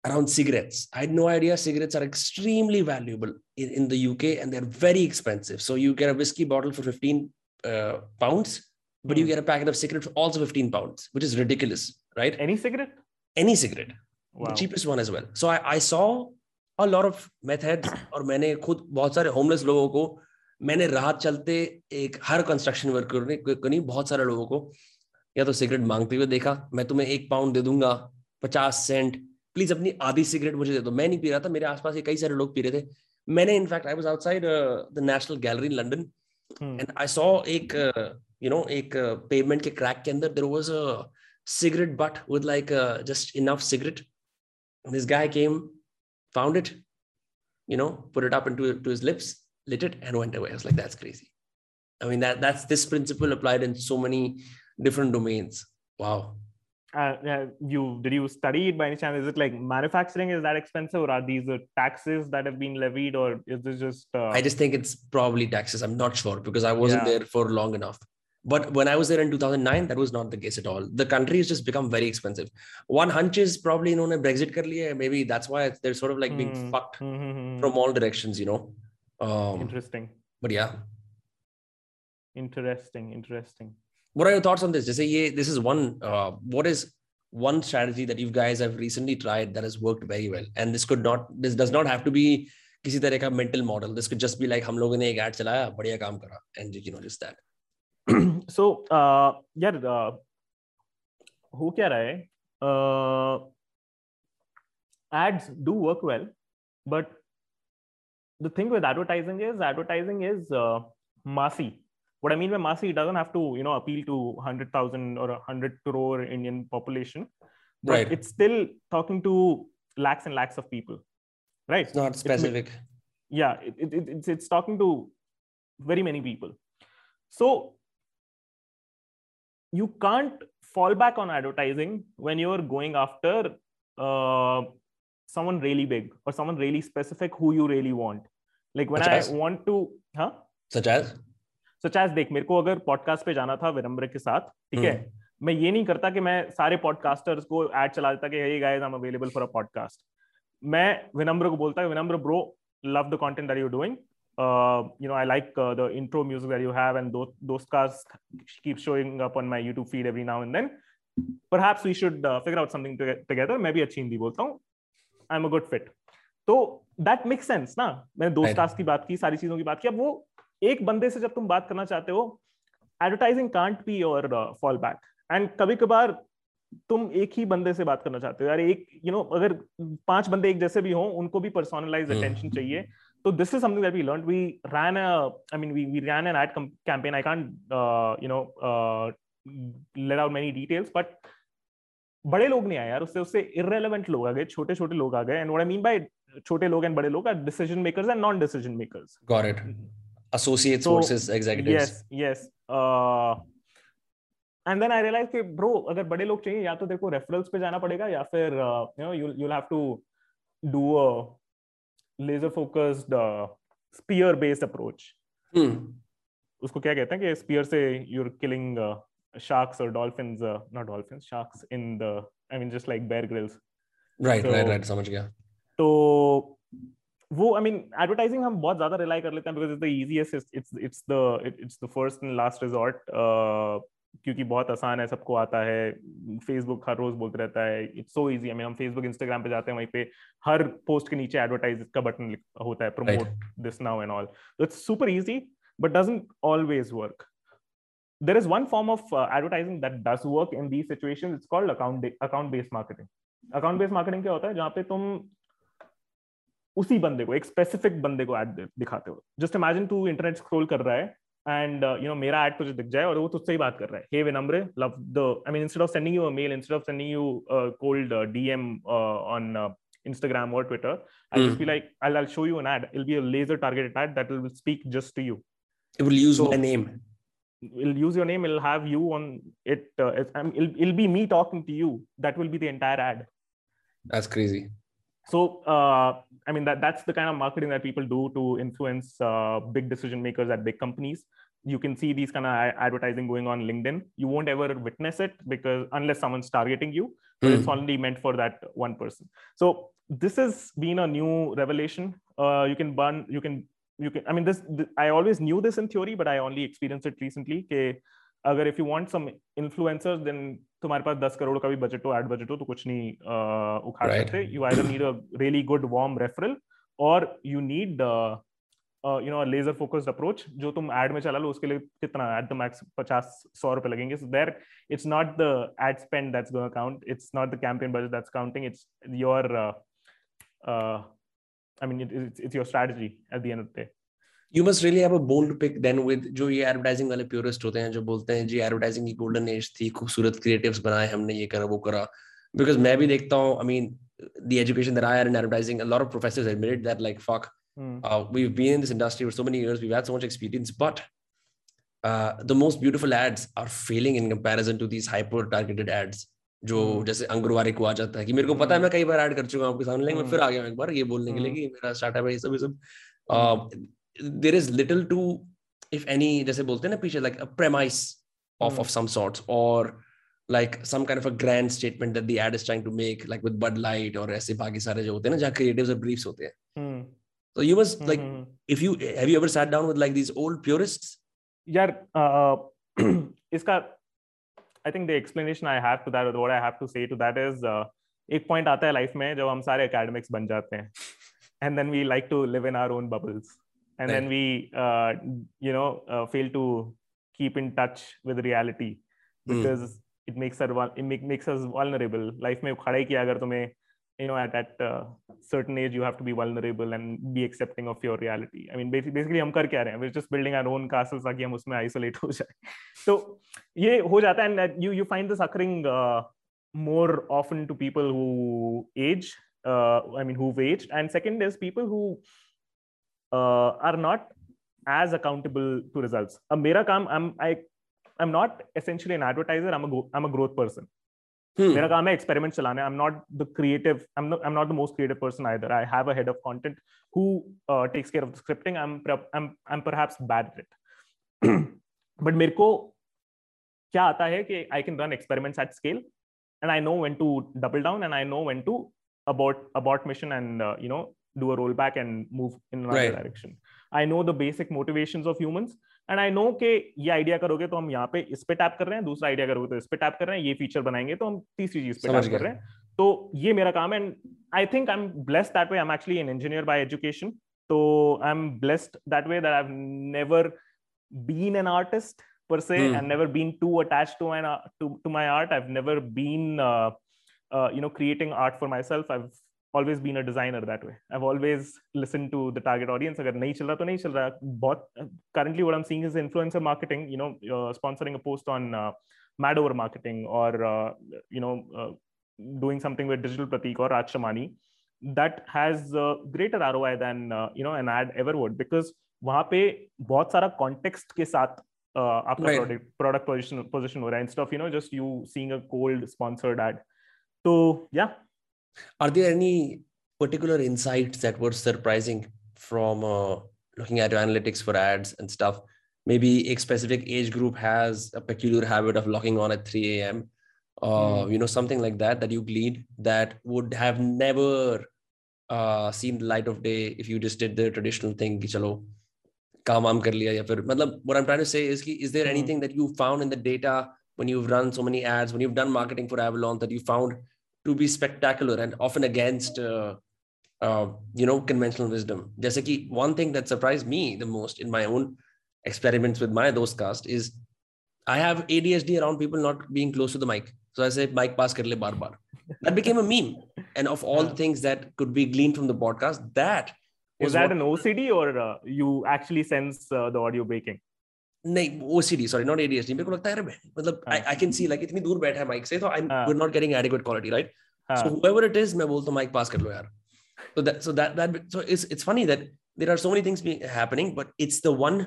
Speaker 1: around cigarettes. I had no idea cigarettes are extremely valuable in, in the UK and they're very expensive. So you get a whiskey bottle for 15 uh, pounds, but you hmm. get a packet of cigarettes for also 15 pounds, which is ridiculous, right?
Speaker 2: Any cigarette?
Speaker 1: Any cigarette. Wow. The cheapest one as well. So I, I saw a lot of meth heads और मैंने खुद बहुत homeless people. को मैंने राहत चलते एक हर कंस्ट्रक्शन वर्कर ने बहुत सारे लोगों को या तो सिगरेट मांगते हुए देखा मैं तुम्हें एक पाउंड दे दूंगा पचास सेंट प्लीज अपनी आधी सिगरेट मुझे दे दो मैं नहीं पी रहा था मेरे आसपास ये कई सारे लोग पी रहे थे मैंने in fact I was outside the National Gallery in London and I saw एक यू uh, नो एक पेमेंट uh, के क्रैक के अंदर there was a cigarette but with like just enough cigarette this guy came found it you know put it up into to his lips, lit it, and went away. I was like, that's crazy. I mean, that that's this principle applied in so many different domains. Wow.
Speaker 2: Uh, you did you study it by any chance? Is it like manufacturing is that expensive, or are these the taxes that have been levied, or is this just? Uh...
Speaker 1: I just think it's probably taxes. I'm not sure because I wasn't yeah. there for long enough. But when I was there in 2009, that was not the case at all. The country has just become very expensive. One hunch is probably known as Brexit kar Maybe that's why they're sort of like being mm. fucked mm-hmm. from all directions, you know.
Speaker 2: Um, interesting.
Speaker 1: But yeah.
Speaker 2: Interesting. Interesting
Speaker 1: what are your thoughts on this? Just say, yeah, this is one. Uh, what is one strategy that you guys have recently tried that has worked very well? And this could not, this does not have to be किसी तरह का mental model this could just be like हम लोगों ने एक ad चलाया बढ़िया काम करा and you know just
Speaker 2: that so यार uh, हो क्या रहा है ads do work well but the thing with advertising is advertising is मासी what I mean by massive, it doesn't have to, you know, appeal to 100,000 or 100 crore Indian population. But right. it's still talking to lakhs and lakhs of people, right? It's
Speaker 1: not specific. It's,
Speaker 2: yeah, it, it, it's, it's talking to very many people. So you can't fall back on advertising when you're going after uh, someone really big or someone really specific who you really want. Like when
Speaker 1: Such I as?
Speaker 2: want to, huh? Such as? So चैस देख मेरे को अगर podcast पे जाना था विनम्र के साथ ठीक है हम्म। मैं ये नहीं करता कि मैं सारे पॉडकास्टर्स को एड चला देता कि hey guys I am available for a podcast मैं विनम्र को बोलता विनम्र bro love the content that you doing you know i like uh, the intro music that you have and those those cars keep showing up on my youtube feed every now and then perhaps we should uh, figure out something to- together मैं भी अच्छी हिंदी बोलता हूँ I am a good fit तो that make sense ना मैंने दोस्त cast की बात की सारी चीजों की बात की अब वो एक बंदे से जब तुम बात करना चाहते हो advertising can't be your fall back and कभी कभार तुम एक ही बंदे से बात करना चाहते हो यार एक यू you नो know, अगर पांच बंदे एक जैसे भी हो उनको भी पर्सनलाइज हम्म, अटेंशन हम्म, चाहिए हम्म। तो this is something that we learn we ran I mean we we ran an ad campaign I can't you know let out many details but बड़े लोग नहीं आए यार उससे उससे इरेलीवेंट लोग आ गए छोटे छोटे लोग आ गए and what I mean by छोटे लोग एंड बड़े लोग are decision makers and non decision makers got it
Speaker 1: associates so, versus executives
Speaker 2: yes yes uh, and then i realized and bro agar bade log chahiye ya to dekho referrals pe jana padega ya fir uh, you know you'll, you'll have to do a laser focused uh, spear based approach hmm. उसको क्या कहते हैं कि spear से you are killing sharks or dolphins uh, not dolphins sharks in the i mean just like bear grills right so, right right samajh gaya तो वो I mean advertising हम बहुत ज्यादा रिलाई कर लेते हैं because it's the easiest it's it's the it's the first and last resort क्योंकि बहुत आसान है सबको आता है फेसबुक हर रोज बोलते रहता है it's so easy I mean हम फेसबुक इंस्टाग्राम पे जाते हैं वहीं पे हर पोस्ट के नीचे एडवर्टाइज का बटन होता है promote this now and all it's super easy but doesn't always work there is one form of advertising that does work in in these it's called account account based marketing account based marketing क्या होता है जहाँ पे तुम उसी बंदे को एक स्पेसिफिक बंदे को एड दिखाते हो जस्ट इमेजिन तू इंटरनेट स्क्रोल कर रहा है एंड यू नो मेरा एड तुझे दिख जाए और वो तुझसे ही बात कर रहा है hey विनम्रे love the I mean instead of sending you a mail instead of sending you cold DM on Instagram or Twitter. I'll mm. just be like, I'll, I'll show you an ad. It'll be a laser targeted ad that will speak just to you. It will use so, my name. It'll use your name. It'll have you on it. Uh, it'll, it'll be me talking to you. That will be the entire ad. That's crazy. so uh, i mean that that's the kind of marketing that people do to influence uh, big decision makers at big companies you can see these kind of advertising going on linkedin you won't ever witness it because unless someone's targeting you mm. it's only meant for that one person so this has been a new revelation uh, you can burn you can you can i mean this th- i always knew this in theory but i only experienced it recently okay agar if you want some influencers then तुम्हारे पास दस करोड़ का भी budget हो ad budget हो तो कुछ नहीं आ, उखाड़ right. सकते you I need a really good warm referral और you need you know laser focused approach जो तुम एड में चला लो उसके लिए कितना एट द मैक्स पचास सौ रुपए लगेंगे so there it's not the ad spend that's going count it's not the campaign budget that's counting it's your I mean it's your strategy at the end of the
Speaker 1: day you must really have a bold pick then with जो ये advertising वाले purist होते हैं जो बोलते हैं जी advertising की गोल्डन एज थी खूबसूरत क्रिएटिव्स बनाए हमने ये करा वो करा बिकॉज मैं भी देखता हूँ I mean the education that I had in advertising, a lot of professors admitted that, like, fuck, mm. uh, we've been in this industry for so many years, we've had so much experience, but uh, the most beautiful ads are failing in comparison to these hyper targeted ads. जो mm. जैसे अंग्रवारे को आ जाता है कि मेरे को पता है मैं कई बार ऐड कर चुका हूँ आपके सामने लेकिन मैं फिर आ गया एक बार ये बोलने के लिए कि मेरा स्टार्टअप है ये सब ये सब there is little to if any जैसे बोलते हैं ना पीछे like a premise of mm. of some sorts or like some kind of a grand statement that the ad is trying to make like with Bud Light or ऐसे बाकी सारे जो होते हैं ना जहाँ creatives और briefs होते हैं mm. so you must like mm-hmm. if you have you ever sat down with like these
Speaker 2: old purists यार uh, uh इसका I think the explanation I have to that or what I have to say to that is uh, एक point आता है life में जब हम सारे academics बन जाते हैं and then we like to live in our own bubbles and then we uh, you know uh, fail to keep in touch with reality hmm. because mm. it makes our it make, makes us vulnerable life may khada you know at that uh, certain age you have to be vulnerable and be accepting of your reality i mean basically, basically हम कर कया हैं we're just building our own castles ताकि हम उसमें isolate हो जाए तो ये हो जाता है and you you find this occurring uh, more often to people who age uh, i mean who've aged and second is people who uh, are not as accountable to results. A mera kaam, I'm, I, I'm not essentially an advertiser. I'm a, I'm a growth person. Hmm. मेरा काम है experiment चलाना I'm not the creative. I'm not, I'm not the most creative person either. I have a head of content who uh, takes care of the scripting. I'm I'm I'm perhaps bad at it. but मेरे को क्या आता है कि I can run experiments at scale, and I know when to double down, and I know when to abort abort mission and uh, you know do a rollback and move in another right. direction I know the basic motivations of humans. And I know के ये idea करोगे तो हम यहाँ पे इस पे tap कर रहे हैं दूसरा आइडिया करोगे तो इस पे टैप कर रहे हैं ये फीचर बनाएंगे तो हम तीसरी चीज पे टैप कर रहे हैं तो ये मेरा काम and I think I am blessed that way I am actually an engineer by education तो I am blessed that way that I have never been an artist per se mm. and never been too attached to my to, to my art i've never been uh, uh, you know creating art for myself i've always been a designer that way. I've always listened to the target audience. Agar nahi chal raha, to nahi chal raha. Bahut, currently, what I'm seeing is influencer marketing. You know, uh, sponsoring a post on uh, mad over marketing, or uh, you know, uh, doing something with digital Pratik or Raj That has greater ROI than uh, you know an ad ever would because वहाँ पे बहुत सारा context के साथ uh, आपका product product position position हो रहा है instead of you know just you seeing a cold sponsored ad तो
Speaker 1: या are there any particular insights that were surprising from uh, looking at your analytics for ads and stuff? Maybe a specific age group has a peculiar habit of logging on at 3 a.m. Uh, mm. You know, something like that that you gleaned that would have never uh, seen the light of day if you just did the traditional thing. what I'm trying to say is is there hmm. anything that you found in the data when you've run so many ads when you've done marketing for Avalon that you found to be spectacular and often against uh, uh, you know conventional wisdom just like one thing that surprised me the most in my own experiments with my those cast is i have adhd around people not being close to the mic so i say mic pass kar bar bar that became a meme and of all yeah. things that could be gleaned from the podcast that
Speaker 2: is that what... an ocd or uh, you actually sense uh, the audio breaking नहीं OCD sorry not ADHD मेरे को लगता है अरे मतलब I can see like इतनी दूर
Speaker 1: बैठा है माइक से तो I we not getting adequate quality right so whoever it is मैं बोलता हूं माइक पास कर लो यार so that so that that so it's it's funny that there are so many things being happening but it's the one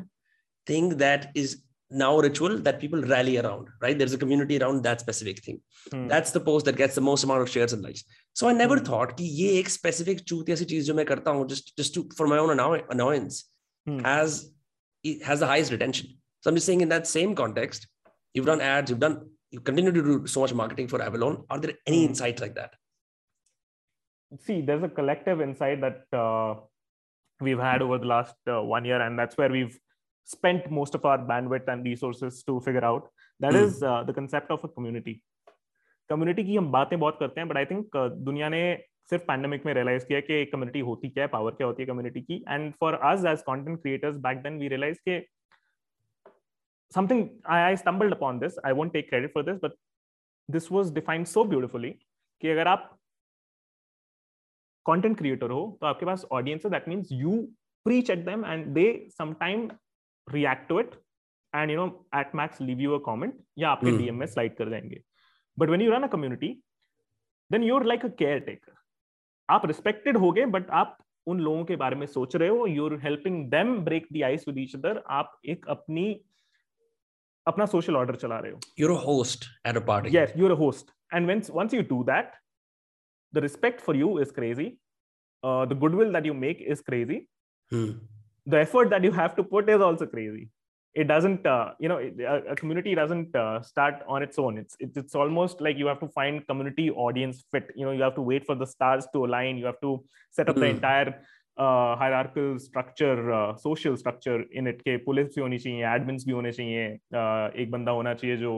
Speaker 1: thing that is now ritual that people rally around right there's a community around that specific thing hmm. that's the post that gets the most amount of shares and likes so i never hmm. thought ki ye ek specific chutiya si cheez jo main karta hu just just to for my own annoyance hmm. has has the highest retention So I'm just saying in that same context, you've done ads, you've done, you continue to do so much marketing for Avalon. Are there any hmm. insights like that?
Speaker 2: See, there's a collective insight that uh, we've had over the last uh, one year, and that's where we've spent most of our bandwidth and resources to figure out. That mm. is uh, the concept of a community. Community की हम बातें बहुत करते हैं but I think दुनिया ने सिर्फ pandemic में रियलाइज किया कि एक कम्युनिटी होती क्या है पावर क्या होती है कम्युनिटी की and for us as content creators back then we realise के something I, I stumbled upon this. I won't take credit for this, but this was defined so beautifully कि अगर आप कंटेंट क्रिएटर हो तो आपके पास audience है that means you preach at them and they sometime react to it and you know at max leave you a comment या आपके डीएम hmm. में स्लाइड कर जाएंगे but when you run a community then you are like a care taker आप respected हो गए बट आप उन लोगों के बारे में सोच रहे हो you are helping them break the ice with each other आप एक अपनी अपना सोशल ऑर्डर चला रहे हो you're Yes, host at a party yes you're a host and when once you do that the respect for you is crazy the goodwill that you make is crazy the effort that you have to put is crazy it doesn't uh, you know a, a, community doesn't uh, start on its own it's, it's it's almost like you have to find community audience fit you know you have to wait for the stars to align you have to set up mm. the hmm. entire hierarchical structure social structure in it के police भी होनी चाहिए admins भी होने चाहिए एक बंदा होना चाहिए जो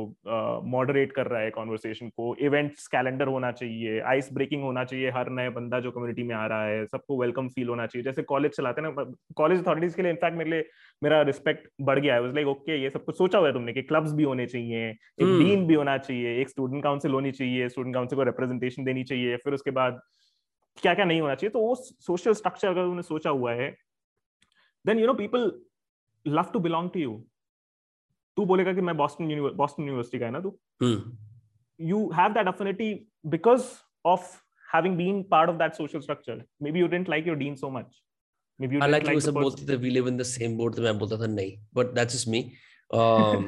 Speaker 2: मॉडरेट कर रहा है कॉन्वर्सेशन को इवेंट्स कैलेंडर होना चाहिए आइस ब्रेकिंग होना चाहिए हर नया बंदा जो कम्युनिटी में आ रहा है सबको वेलकम फील होना चाहिए जैसे कॉलेज चलाते हैं ना कॉलेज अथॉरिटीज के लिए इनफैक्ट मेरे लिए मेरा रिस्पेक्ट बढ़ गया है लाइक ओके ये सब कुछ सोचा हुआ है तुमने कि क्लब्स भी होने चाहिए एक डीन हम्म। भी होना चाहिए एक स्टूडेंट काउंसिल होनी चाहिए स्टूडेंट काउंसिल को रिप्रेजेंटेशन देनी चाहिए फिर उसके बाद क्या क्या नहीं होना चाहिए तो वो सोशल स्ट्रक्चर अगर उन्होंने सोचा हुआ है then you know people love to belong to you तू बोलेगा कि मैं बॉस्टन बॉस्टन यूनिवर्सिटी का है ना तू you have that affinity because of having been part of that social structure maybe you didn't like your
Speaker 1: dean so much maybe you didn't like, like the person. बोलते थे we live in the same boat तो मैं बोलता था नहीं but that's just me um,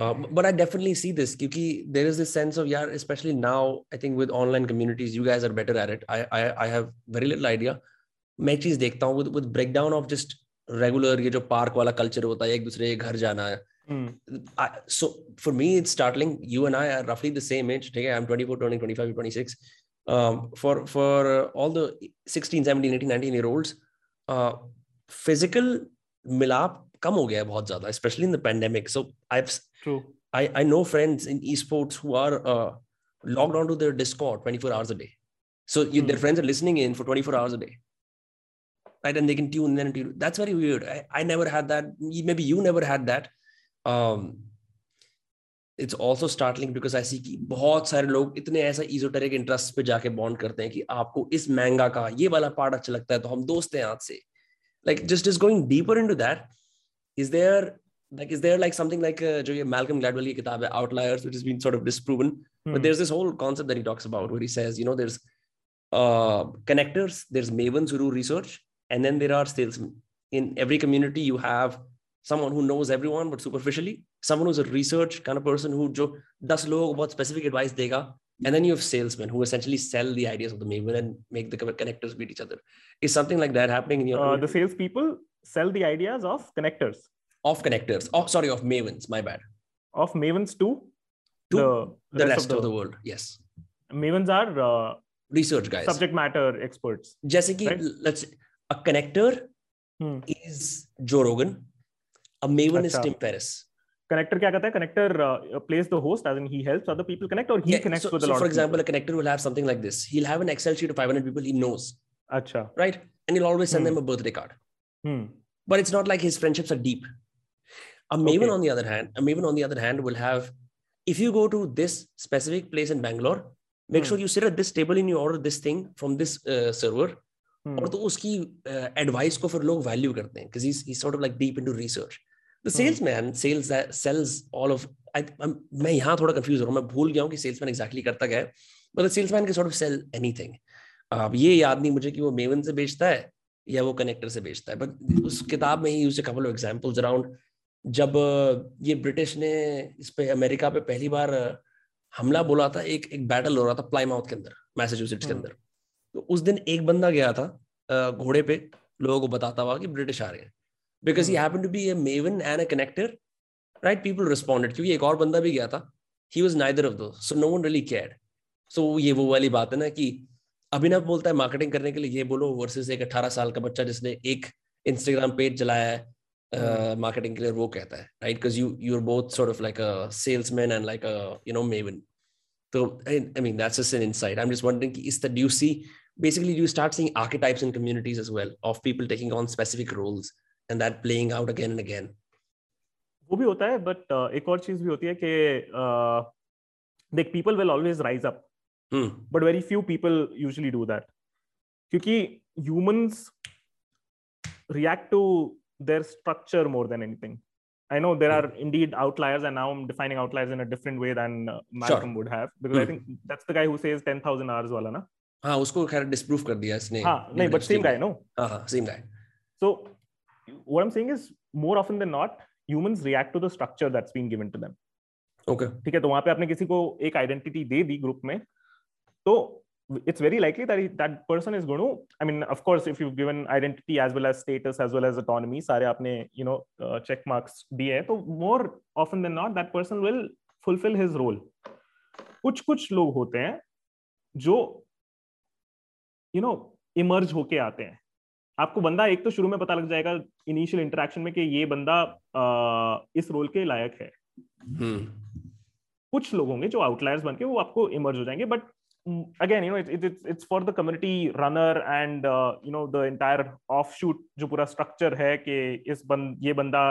Speaker 1: Uh, but I definitely see this because there is this sense of yeah, especially now. I think with online communities, you guys are better at it. I I, I have very little idea. मैं चीज with with breakdown of just regular ये जो park wala culture होता है एक दूसरे के घर जाना है hmm. I, so for me, it's startling. You and I are roughly the same age. Okay, I'm 24, turning 25, 26. Um, for for all the 16, 17, 18, 19 year olds, uh, physical milap kam ho gaya, है बहुत especially in the pandemic. So I've True. I, I know friends in esports who are uh, logged onto their Discord 24 hours a day. So you, mm. their hmm. friends are listening in for 24 hours a day. Right. And they can tune in and tune. That's very weird. I, I never had that. Maybe you never had that. Um, also startling because I see सी कि बहुत सारे लोग इतने ऐसा esoteric interest पे जाके bond करते हैं कि आपको इस महंगा का ये वाला पार्ट अच्छा लगता है तो हम दोस्त हैं आज से like just just going deeper into that like is there like something like uh, Malcolm Gladwell Outliers which has been sort of disproven hmm. but there's this whole concept that he talks about where he says you know there's uh, connectors there's mavens who do research and then there are salesmen in every community you have someone who knows everyone but superficially someone who's a research kind of person who jo does logo about specific advice dega and then you have salesmen who essentially sell the ideas of the maven and make the connectors beat each other is something like that happening in your
Speaker 2: uh, the salespeople sell the ideas of connectors
Speaker 1: of connectors oh sorry of mavens my bad
Speaker 2: of mavens to,
Speaker 1: to the, the rest, rest of, the, of, the, world yes
Speaker 2: mavens are uh,
Speaker 1: research guys
Speaker 2: subject matter experts
Speaker 1: jesse right? let's say a
Speaker 2: connector hmm. is joe
Speaker 1: rogan a maven Achha. is tim ferriss
Speaker 2: connector kya hai? connector uh, plays
Speaker 1: the
Speaker 2: host as in he helps other people connect or he yeah, connects so, with a so lot for
Speaker 1: example people. a connector will have something like this he'll have an excel sheet of 500 people he knows
Speaker 2: Achha.
Speaker 1: right and he'll always send hmm. them a birthday card
Speaker 2: hmm.
Speaker 1: but it's not like his friendships are deep A Maven, okay. on the other hand, a Maven, on the other hand, will have if you go to this specific place in Bangalore, make hmm. sure you sit at this table and you order this thing from this uh, server. Hmm. और तो उसकी advice uh, को फिर लोग value करते हैं because he sort of like deep into research the salesman sales sales all of मैं यहाँ थोड़ा कंफ्यूज हो रहा हूँ मैं भूल गया हूँ कि सेल्समैन एग्जैक्टली exactly करता क्या है मतलब सेल्समैन के सॉर्ट ऑफ सेल एनीथिंग अब ये याद नहीं मुझे कि वो मेवन से बेचता है या वो कनेक्टर से बेचता है बट उस किताब में he use couple of examples around जब ये ब्रिटिश ने इस पे अमेरिका पे पहली बार हमला बोला था एक एक बैटल हो रहा था प्लाईमाउथ के अंदर मैसेच्यूसेट्स के हाँ। अंदर तो उस दिन एक बंदा गया था घोड़े पे लोगों को बताता हुआ कि ब्रिटिश आ रहे हैं because he happen to be a maven and a connector right people responded क्योंकि एक और बंदा भी गया था ही वॉज नाइदर ऑफ दो so no one really care सो ये वो वाली बात है ना कि अभिनव बोलता है मार्केटिंग करने के लिए ये बोलो वर्सेस एक अट्ठारह साल का बच्चा जिसने एक इंस्टाग्राम पेज चलाया है मार्केटिंग के लिए वो कहता है right because you you are both sort of like a salesman and like a you know maven तो I mean that's just an insight I am just wondering कि is the due see basically you start seeing archetypes in communities as well of people taking on specific roles and that playing out again and again
Speaker 2: वो भी होता है but uh, एक और चीज भी होती है कि uh, देख people will always rise up but very few people usually do that क्योंकि humans react to their structure more than anything. I know there are indeed outliers, and now I'm defining outliers in a different way than uh, Malcolm sure. would have because mm. I think that's the guy who says 10,000 hours wala na. हाँ उसको
Speaker 1: खैर
Speaker 2: disprove कर दिया इसने हाँ नहीं but same guy no हाँ same guy so what I'm saying is more often than not, humans
Speaker 1: react
Speaker 2: to the structure that's been
Speaker 1: given to them. Okay. ठीक
Speaker 2: है तो वहां पे आपने किसी को
Speaker 1: एक
Speaker 2: आइडेंटिटी दे दी ग्रुप में तो it's very likely that he, that person is going to i mean of course if you've given identity as well as status as well as autonomy sare aapne you know uh, check marks diye to more often than not that person will fulfill his role kuch कुछ लोग होते हैं जो you know emerge होके आते हैं आपको बंदा एक तो शुरू में पता लग जाएगा इनिशियल इंटरेक्शन में कि ये बंदा आ, इस रोल के लायक है hmm. कुछ लोग होंगे जो आउटलायर्स बन के वो आपको इमर्ज हो जाएंगे but again you know it, it, it's for the community runner and uh, you know the entire offshoot जो पूरा structure है कि इस बन ये बंदा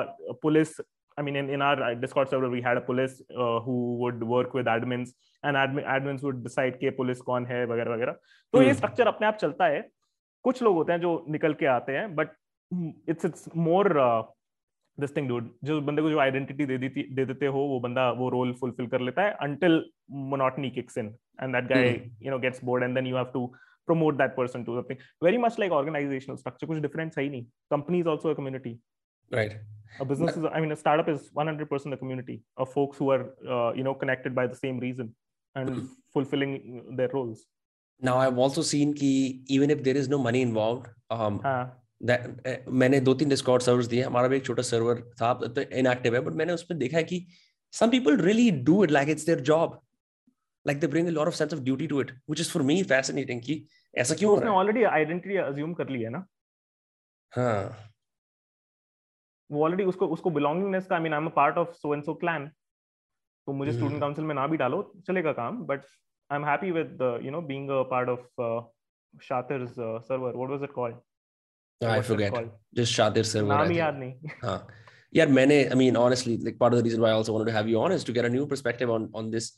Speaker 2: police I mean, in, in our Discord server, we had a police uh, who would work with admins, and admin, admins would decide के police कौन है वगैरह वगैरह तो ये स्ट्रक्चर अपने आप चलता है कुछ लोग होते हैं जो निकल के आते हैं but it's it's more this thing dude जो बंदे को जो आइडेंटिटी दे देती दे देते हो वो बंदा वो रोल फुलफिल कर लेता है until monotony kicks in and that guy mm. you know gets bored and then you have to promote that person to something very much like organizational structure which difference hai nahi company is also a community
Speaker 1: right
Speaker 2: a business is i mean a startup is 100% a community of folks who are uh, you know connected by the same reason and hmm. fulfilling their roles
Speaker 1: now i've also seen key even if there is no money involved um, uh, that, eh, मैंने दो तीन Discord servers दिए हमारा भी एक छोटा server था तो इनएक्टिव है बट मैंने उसमें देखा है कि some people really do it like it's their job like they bring a lot of sense of duty to it which is for me fascinating ki aisa kyun
Speaker 2: usne already identity assume kar ली है ना
Speaker 1: हाँ
Speaker 2: वो already उसको उसको belongingness का I mean I am a part of so and so clan तो मुझे स्टूडेंट काउंसिल में ना भी डालो चलेगा काम but I am happy with you know being a part of Shatir's server what was it called
Speaker 1: I forget just Shatir server
Speaker 2: नाम याद नहीं
Speaker 1: हां यार मैंने I mean honestly like part of the reason why I also wanted to have you on is to get a new perspective on on this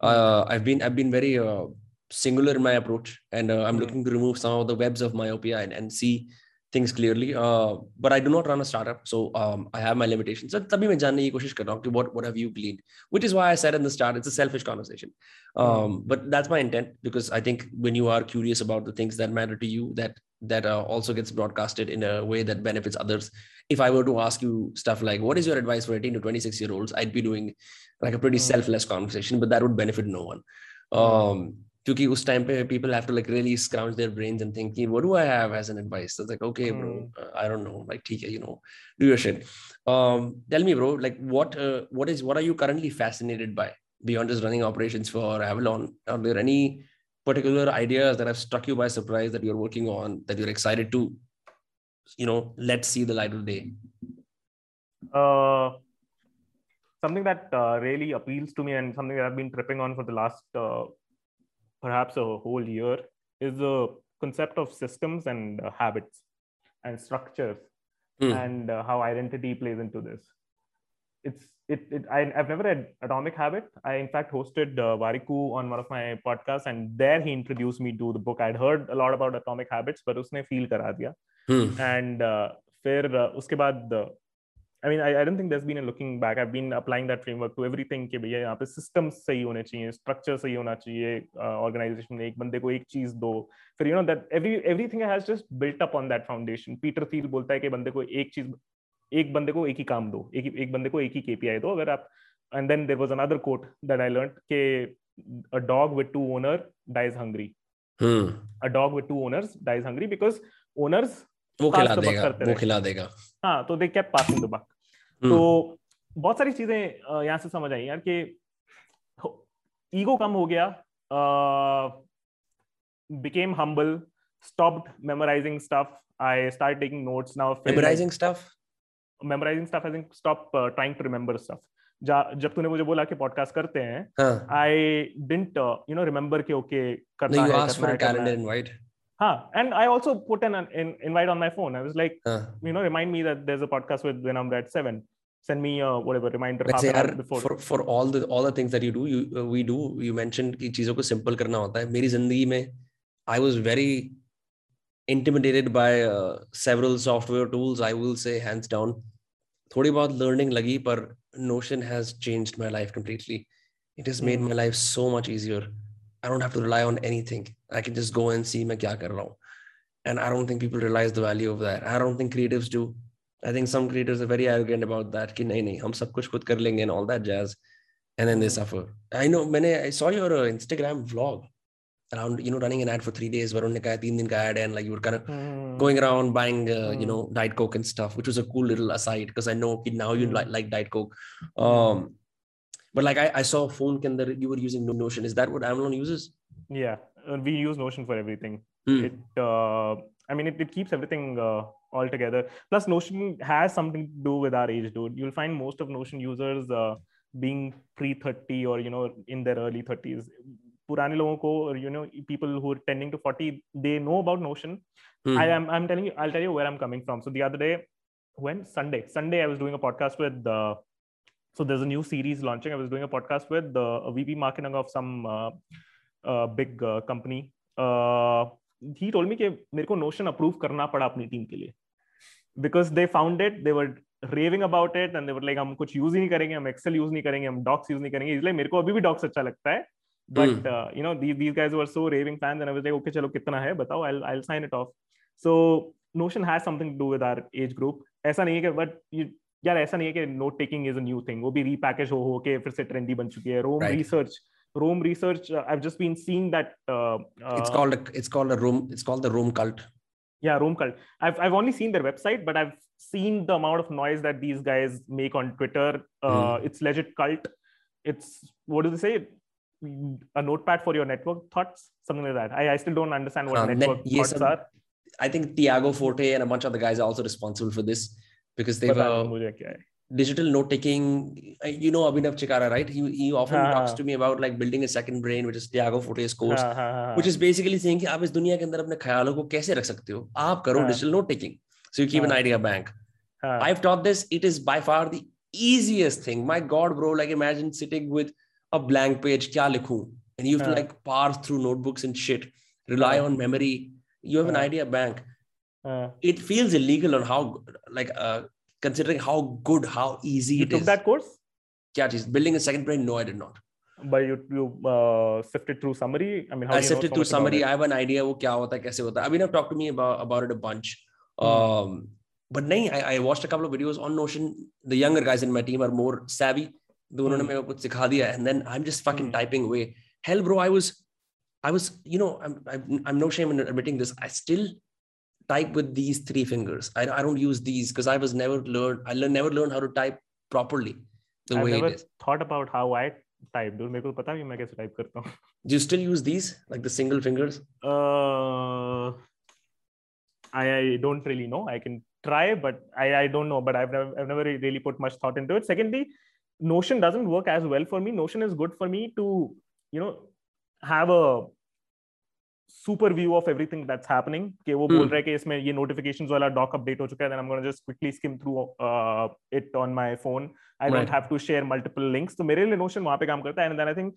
Speaker 1: uh, hmm. I've been I've been very uh, singular in my approach, and uh, I'm mm-hmm. looking to remove some of the webs of myopia and, and see things clearly. Uh, but I do not run a startup, so um, I have my limitations. So what what have you gleaned, which is why I said in the start it's a selfish conversation. Um, hmm. but that's my intent because I think when you are curious about the things that matter to you, that that uh, also gets broadcasted in a way that benefits others. If I were to ask you stuff like what is your advice for 18 to 26 year olds, I'd be doing like a pretty hmm. selfless conversation, but that would benefit no one. Hmm. Um, क्योंकि उस time पे people have to like really scrunch their brains and think कि what do I have as an advice तो like okay bro I don't know like ठीक है you know do your shit Tell me, bro. Like, what, what is what are you currently fascinated beyond just running operations for Avalon are there any particular ideas that have struck you by surprise that you're working on that you're excited to you know let's see the light of day
Speaker 2: uh something that uh, really appeals to me and something that I've been tripping on for the last uh, perhaps a whole year, is the concept of systems and uh, habits and structures mm. and uh, how identity plays into this. It's it, it I, have never read Atomic Habit. I in fact hosted uh, Variku on one of my podcasts, and there he introduced me to the book. I'd heard a lot about Atomic Habits, but usne feel करा
Speaker 1: Hmm.
Speaker 2: And फिर उसके बाद I mean I don't think been looking back I been applying that framework to everything कि भैया यहाँ पे system सही होने चाहिए स्ट्रक्चर सही होना चाहिए ऑर्गेनाइजेशन uh, एक बंदे को एक चीज दो फिर you know that every everything has just built up on that foundation Peter Thiel बोलता है कि बंदे को एक चीज एक बंदे को एक ही काम दो एक एक बंदे को एक ही केपीआई दो अगर आप and then there was another quote that I learn के a dog with two owner dies hungry a dog with two owners dies hungry because owners वो खिला तो देगा वो खिला देगा हाँ तो दे कैप पासिंग द तो बहुत सारी चीजें यहाँ से समझ आई यार कि ईगो कम हो गया became humble stopped memorising stuff I start taking
Speaker 1: notes now memorising stuff memorising
Speaker 2: stuff I think stop trying to remember stuff जब तूने मुझे बोला कि पॉडकास्ट करते हैं I didn't you know remember के ओके करना
Speaker 1: करना है
Speaker 2: Huh. And I also put an, an invite on my phone. I was like, huh. you know, remind me that there's a podcast with Vinamra at seven. Send me a whatever reminder.
Speaker 1: Let's say यार for for all the all the things that you do, you uh, we do. You mentioned कि चीजों को simple करना होता है. मेरी जिंदगी में I was very intimidated by uh, several software tools. I will say hands down. थोड़ी बहुत learning lagi, पर Notion has changed my life completely. It has made hmm. my life so much easier. I don't have to rely on anything. I can just go and see मैं क्या कर रहा And I don't think people realize the value of that. I don't think creatives do. I think some creators are very arrogant about that. Ki nahi nahi. Hum sab kuch खुद kar and all that jazz. And then they mm-hmm. suffer. I know many I saw your uh, Instagram vlog around you know running an ad for three days. Varun ने कहा तीन दिन ad and like you were kind of mm. Mm-hmm. going around buying uh, mm. you mm-hmm. know diet coke and stuff, which was a cool little aside because I know now you mm. like like diet coke. Um, but like I, I saw phone can that you were using Notion. Is that what Avalon uses?
Speaker 2: Yeah, uh, we use Notion for everything. Mm. It, uh, I mean, it, it keeps everything uh, all together. Plus, Notion has something to do with our age, dude. You'll find most of Notion users uh, being pre 30 or, you know, in their early 30s. Purani लोगों or you know people who are tending to 40 they know about Notion. I'm, hmm. I'm telling you, I'll tell you where I'm coming from. So the other day, when sunday sunday i was doing a podcast with uh, so there's a new series launching. I was doing a podcast with the uh, VP marketing of some uh, uh, big uh, company. uh, he told me ke mereko notion approve karna pada apni team ke liye because they found it, they were raving about it and they were like hum kuch use hi nahi karenge hum Excel use nahi karenge hum Docs use nahi karenge isliye mereko abhi bhi Docs acha lagta hai But mm. uh, you know these these guys were so raving fans and I was like okay chalo kitna hai batao I'll I'll sign it off. So Notion has something to do with our age group. ऐसा नहीं है कि but you Yeah, ऐसा नहीं है कि note taking is a new thing वो भी रीपैकेज हो हो के फिर से ट्रेंडी बन चुकी है research. I've just been seeing that. Uh, uh, it's called. A, room. It's called the room cult. Yeah, room cult. I've I've only seen their website, but I've seen the amount of noise that these guys make on Twitter. Uh, mm-hmm. It's legit cult. It's what do they say? A notepad for your network thoughts, something like that. I, I still don't understand what uh, network thoughts um, are. I think Thiago
Speaker 1: Forte and a bunch of the guys are also responsible for this. because they were digital note taking. You know Abhinav Chikara, right? He, he often हाँ, talks to me about like building a second brain, which is Tiago Forte's course, हाँ, हाँ, which is basically saying ki aap is duniya ke andar apne khayalon ko kaise rakh sakte ho aap karo करो digital note taking. So you keep an idea bank. I've taught this. It is by far the easiest thing. My God, bro! Like imagine sitting with a blank page. kya likhu And you have to like parse through notebooks and shit. Rely on memory. You have an idea bank.
Speaker 2: Uh,
Speaker 1: it feels illegal on how like uh, considering how good how easy you it
Speaker 2: took is. that course
Speaker 1: yeah geez, building a second brain no i did not
Speaker 2: but you you uh, sifted through summary i mean
Speaker 1: i
Speaker 2: sifted so through summary
Speaker 1: i have an idea wo kya hota, kaise hota. i mean i've talked to me about about it a bunch mm. um, but nahi I, I, watched a couple of videos on notion the younger guys in my team are more savvy तो उन्होंने मेरे को कुछ सिखा दिया and then I am just fucking typing way hell bro I was I was you know I am no shame in admitting this I still type with these three fingers. I, I don't use these because I was never learned. I never learned how to type properly the I've way never it
Speaker 2: is. Thought about how I type, type Do
Speaker 1: you still use these like the single fingers? Uh,
Speaker 2: I, I don't really know. I can try, but I, I don't know. But I've never I've never really put much thought into it. Secondly, Notion doesn't work as well for me. Notion is good for me to you know have a super view of everything that's happening कि वो hmm. बोल रहे हैं कि इसमें ये notifications वाला doc update हो चुका है then I am gonna just quickly skim through it on my phone I don't have to share multiple links तो मेरे लिए नोशन वहां पे काम करता है and then I think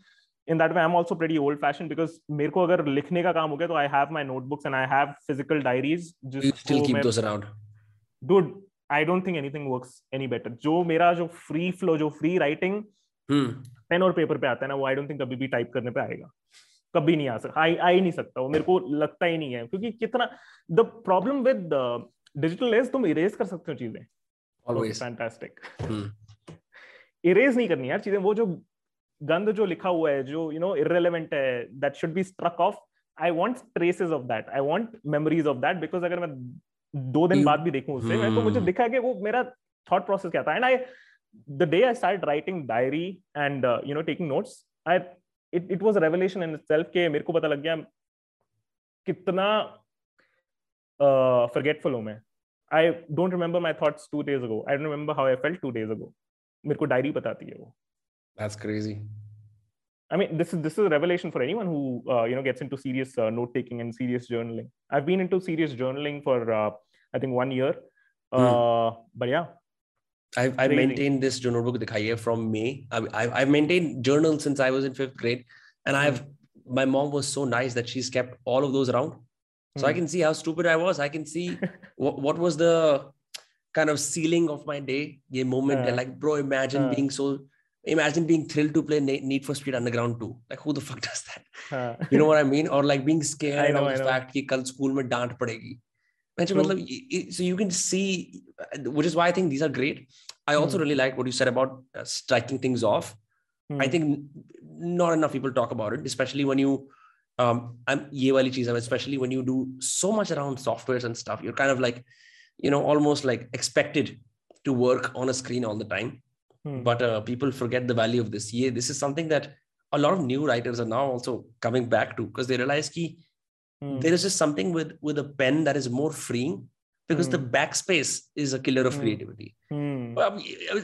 Speaker 2: in that way I am also pretty old fashion because मेरे को अगर लिखने का काम हो गया तो I have my notebooks and I have physical diaries just still keep those around dude I don't think anything works any better जो मेरा जो फ्री फ्लो जो फ्री राइटिंग पेन और पेपर पे आता है ना वो आई डोंट थिंक कभी भी टाइप करने पे आएगा कभी नहीं आ सकता आ, आ ही नहीं सकता वो मेरे को लगता ही नहीं है क्योंकि कितना the problem with digital is तुम इरेज कर सकते हो
Speaker 1: चीजें ऑलवेज फैंटास्टिक इरेज
Speaker 2: नहीं करनी यार चीजें वो जो गंद जो लिखा हुआ है जो यू नो इरेलीवेंट है that should be struck off I want traces of that I want memories of that because अगर मैं दो दिन बाद भी देखूं उसे hmm. तो मुझे दिखा कि वो मेरा थॉट प्रोसेस क्या था and I the day I start writing diary and you know taking notes I it it a revelation in self के मेरे को पता लग गया कितना फॉरगेटफुल uh, हूं मैं I don't remember my thoughts 2 days ago I don't remember how I felt 2 days ago मेरे को डायरी बताती है वो
Speaker 1: That's crazy.
Speaker 2: I mean, this is this is a revelation for anyone who uh, you know gets into serious uh, note taking and serious journaling. I've been into serious journaling for uh, I think one year, mm. but yeah,
Speaker 1: I've, I've maintained this journal book dikhaiye from May. I, have I've maintained journals since I was in fifth grade. And I've hmm. my mom was so nice that she's kept all of those around. So mm. I hmm. can see how stupid I was. I can see what, what was the kind of ceiling of my day, a moment. and hmm. like, bro, imagine being so, imagine being thrilled to play Need for Speed Underground 2. Like, who the fuck does that? you know what I mean? Or like being scared know, of the fact that kal school mein daant so you can see uh, which is why I think these are great I also mm. really like what you said about uh, striking things off mm. I hmm. think not enough people talk about it especially when you um I'm ye wali cheez especially when you do so much around softwares and stuff you're kind of like you know almost like expected to work on a screen all the time mm. but uh, people forget the value of this yeah this is something that a lot of new writers are now also coming back to because they realize key Hmm. there is just something with with a pen that is more freeing because mm. the hmm. backspace is a killer of hmm. creativity well,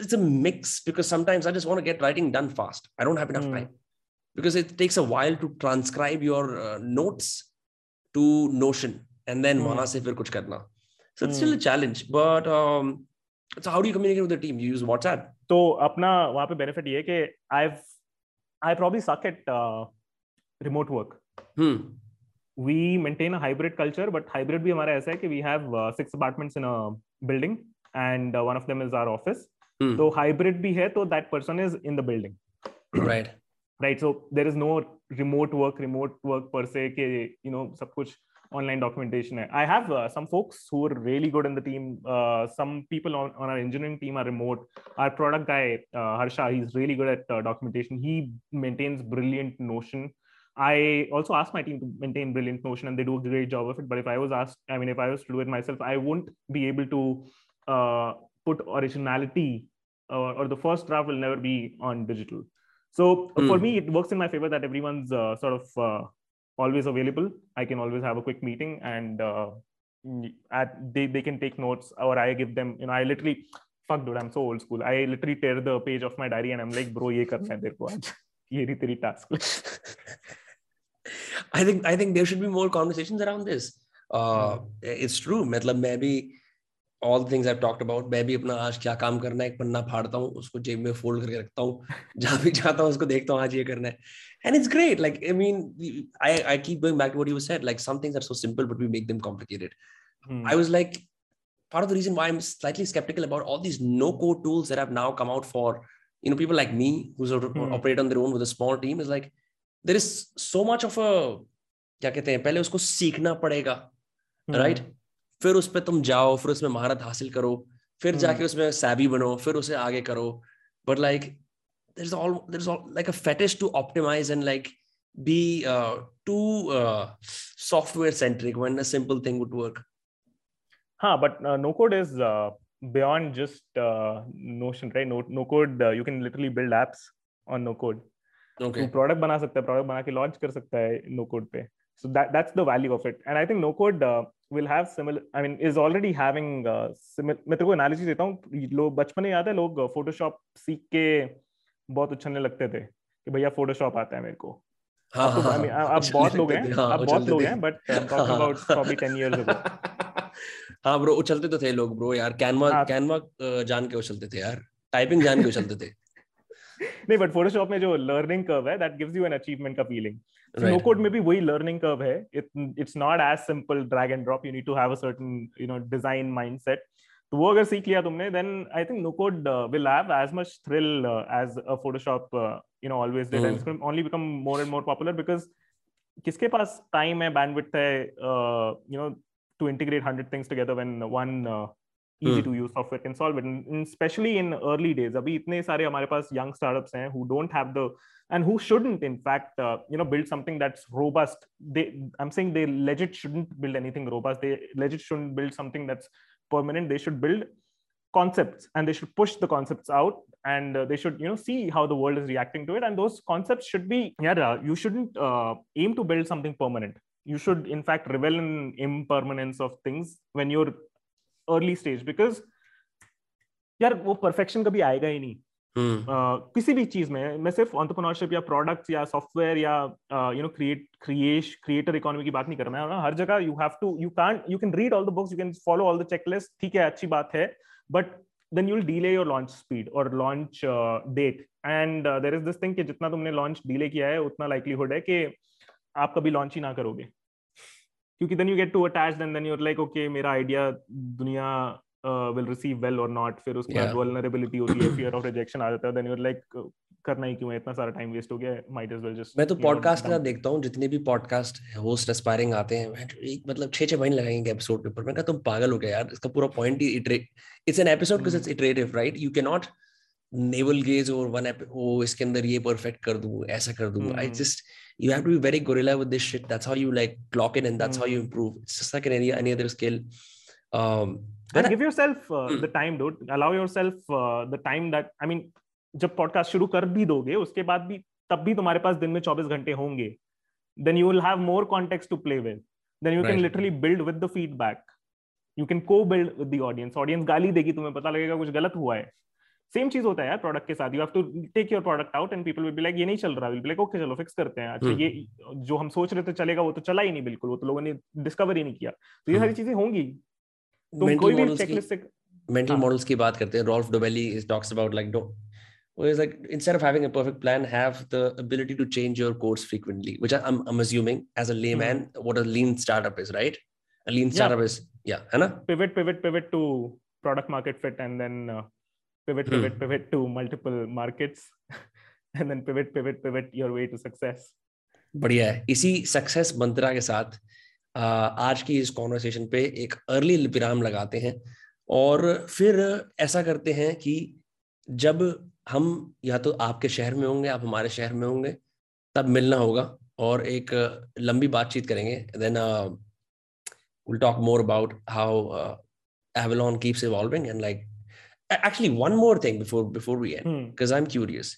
Speaker 1: it's a mix because sometimes i just want to get writing done fast i don't have enough time because it takes a while to transcribe your uh, notes to notion and then mm. se fir kuch karna so it's still a challenge but um, so how do you communicate with the team you use whatsapp
Speaker 2: तो अपना वहाँ पे i've कि probably suck at uh, remote work hmm we maintain a hybrid culture, but hybrid भी हमारा ऐसा है कि we have uh, six apartments in a building and uh, one of them is our office. So hmm. hybrid be here, so that person is in the building.
Speaker 1: Right.
Speaker 2: right. So there is no remote work, remote work per se you know सब online documentation I have uh, some folks who are really good in the team. some people on, our engineering team are remote. Our product guy Harsha, he's really good at documentation. He maintains brilliant Notion. I also asked my team to maintain brilliant Motion, and they do a great job of it. But if I was asked, I mean, if I was to do it myself, I wouldn't be able to uh, put originality or, or, the first draft will never be on digital. So mm. for hmm. me, it works in my favor that everyone's uh, sort of uh, always available. I can always have a quick meeting and uh, at, they, they can take notes or I give them, you know, I literally, fuck dude, I'm so old school. I literally tear the page of my diary and I'm like, bro, ye karna hai, ye teeri task.
Speaker 1: I think I think there should be more conversations around this. Uh, hmm. it's true. मतलब मैं भी all the things I've talked about मैं भी अपना आज क्या काम करना है एक पन्ना फाड़ता हूँ उसको जेब में फोल्ड करके रखता हूँ जहाँ भी जाता हूँ उसको देखता हूँ आज ये करना है and it's great like I mean I I keep going back to what you said like some things are so simple but we make them complicated hmm. I was like part of the reason why I'm slightly skeptical about all these no code tools that have now come out for you know people like me who sort of hmm. operate on their own with a small team is like there is so much of a क्या कहते हैं पहले उसको सीखना पड़ेगा right right? फिर उस पर तुम जाओ फिर उसमें महारत हासिल करो फिर जाके उसमें सैबी बनो फिर उसे आगे करो but like there is all there is all like a fetish to optimise and like be too software centric when a simple
Speaker 2: thing would work हाँ but no code is beyond just uh, notion right no, no code uh, you can literally build apps on no code okay. तो product बना सकता है product बना के launch कर सकता है नो कोड पे so that that's the value of it and i think no code uh, will have similar i mean is already uh, मैं तेरे को एनालिसिस देता हूँ लोग बचपन में याद है लोग फोटोशॉप uh, सीख के बहुत उछलने लगते थे कि भैया फोटोशॉप आता है मेरे को हाँ, तो, हाँ, हाँ, बहुत लोग हैं हाँ, अब बहुत लोग हैं but about uh, probably 10 years ago हाँ ब्रो
Speaker 1: उछलते तो थे लोग ब्रो यार कैनवा हाँ। टाइपिंग जान के
Speaker 2: नहीं बट फोटोशॉप में जो लर्निंग कर्व है that gives you an achievement का फीलिंग नो कोड में भी वही लर्निंग कर्व है it's not as simple drag and drop you need to have a certain you know design mindset तो वो अगर सीख लिया तुमने then I think no code will have as much thrill as a Photoshop you know always did and only become more and more popular because किसके पास time है bandwidth है you know to integrate hundred things together when one Hmm. easy to use software can solve it especially in early days abhi itne sare hamare paas young startups hain who don't have the and who shouldn't in fact uh, you know build something that's robust they i'm saying they legit shouldn't build anything robust they legit shouldn't build something that's permanent they should build concepts and they should push the concepts out and uh, they should you know see how the world is reacting to it and those concepts should be yeah uh, you shouldn't aim to build something permanent you should in fact revel in impermanence of things when you're early stage because यार वो perfection कभी आएगा ही नहीं hmm. uh, किसी भी चीज में मैं सिर्फ ऑन्टरप्रनोरशिप या प्रोडक्ट्स या सॉफ्टवेयर या यू नो क्रिएट क्रिएश क्रिएटर इकोनॉमी की बात नहीं कर रहा है हर जगह you have to you can you can read all the books you can follow all the checklist ठीक है अच्छी बात है but then you will delay your launch speed और launch date and there is this thing कि जितना तुमने launch delay किया है उतना लाइकलीहुड है कि आप कभी लॉन्च ही ना करोगे क्योंकि then you get to attach then then you are like okay मेरा आइडिया दुनिया विल रिसीव वेल और नॉट फिर उसके बाद वल्नरेबिलिटी होती है फियर ऑफ रिजेक्शन आ जाता है देन यू आर लाइक करना ही क्यों है इतना सारा टाइम वेस्ट हो गया माइट एज वेल जस्ट मैं तो पॉडकास्ट का
Speaker 1: देखता हूं जितने भी पॉडकास्ट होस्ट एस्पायरिंग आते हैं तो एक मतलब 6 6 महीने लगेंगे एपिसोड के ऊपर मैं कहता हूं पागल हो गया यार इसका पूरा पॉइंट ही it's an episode because it's iterative right you can not navel gaze और वन एप ओ इसके अंदर ये परफेक्ट कर दू ऐसा कर दू I just you have to be very gorilla with this shit that's how you like clock in and that's how you improve it's just like any any other skill um give yourself uh, hmm. the time dude allow yourself uh, the time that i mean जब podcast
Speaker 2: शुरू कर भी दोगे उसके बाद भी तब भी तुम्हारे पास दिन में 24 घंटे होंगे then you will have more context to play with then you can literally build with the feedback you can co build with the audience audience गाली देगी तुम्हें पता लगेगा कुछ गलत हुआ है सेम चीज होता है यार प्रोडक्ट के साथ you have to take your product out and people will be like ये नहीं चल रहा विल बी लाइक ओके चलो फिक्स करते हैं अच्छा ये जो हम सोच रहे थे चलेगा वो तो चला ही नहीं बिल्कुल वो तो लोगों ने डिस्कवर ही नहीं किया तो ये सारी चीजें होंगी
Speaker 1: तो कोई भी चेकलिस्ट से मेंटल मॉडल्स की बात करते हैं Rolf डोबेली is talks about like do is like instead of having a perfect plan have the ability to change your course frequently which i'm, I'm assuming as a layman mm-hmm. what a lean startup is right a lean startup yeah. is yeah Anna?
Speaker 2: pivot pivot pivot to product market fit and then uh, pivot pivot hmm. pivot to multiple markets and then pivot pivot pivot your way to success
Speaker 1: बढ़िया है इसी success mantra के साथ आज की इस conversation पे एक अर्ली विराम लगाते हैं और फिर ऐसा करते हैं कि जब हम या तो आपके शहर में होंगे आप हमारे शहर में होंगे तब मिलना होगा और एक लंबी बातचीत करेंगे then will talk more about how Avalon keeps evolving and like actually one more thing before before we end because hmm. i'm curious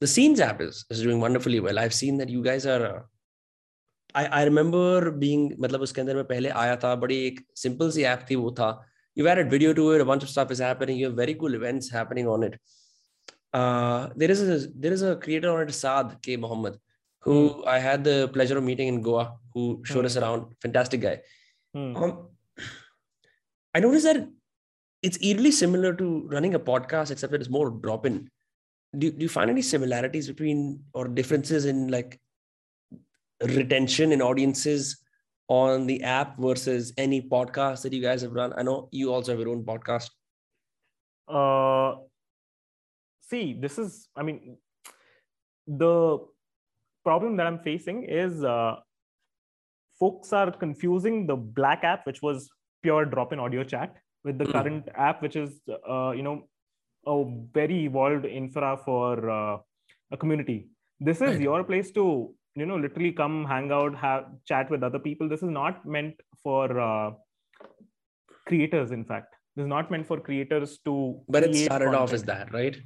Speaker 1: the scenes app is, is doing wonderfully well i've seen that you guys are uh, I, I remember being मतलब उसके अंदर मैं पहले आया था बड़ी एक simple सी ऐप थी वो था added video to it. A bunch of stuff is happening you have very cool events happening on it uh, there is a there is a creator on it Saad K Mohammed who hmm. I had the pleasure of meeting in Goa who showed hmm. us around fantastic guy
Speaker 2: hmm. um,
Speaker 1: I noticed that it's eerily similar to running a podcast, except that it's more drop in. Do, do you find any similarities between or differences in like retention in audiences on the app versus any podcast that you guys have run? I know you also have your own podcast.
Speaker 2: Uh, see, this is, I mean, the problem that I'm facing is uh, folks are confusing the Black app, which was pure drop in audio chat with the hmm. current app, which is uh, you know a very evolved infra for uh, a community. This is right. your place to you know literally come hang out, have chat with other people. This is not meant for uh, creators. In fact, this is not meant for creators to.
Speaker 1: But it started content. off as that, right?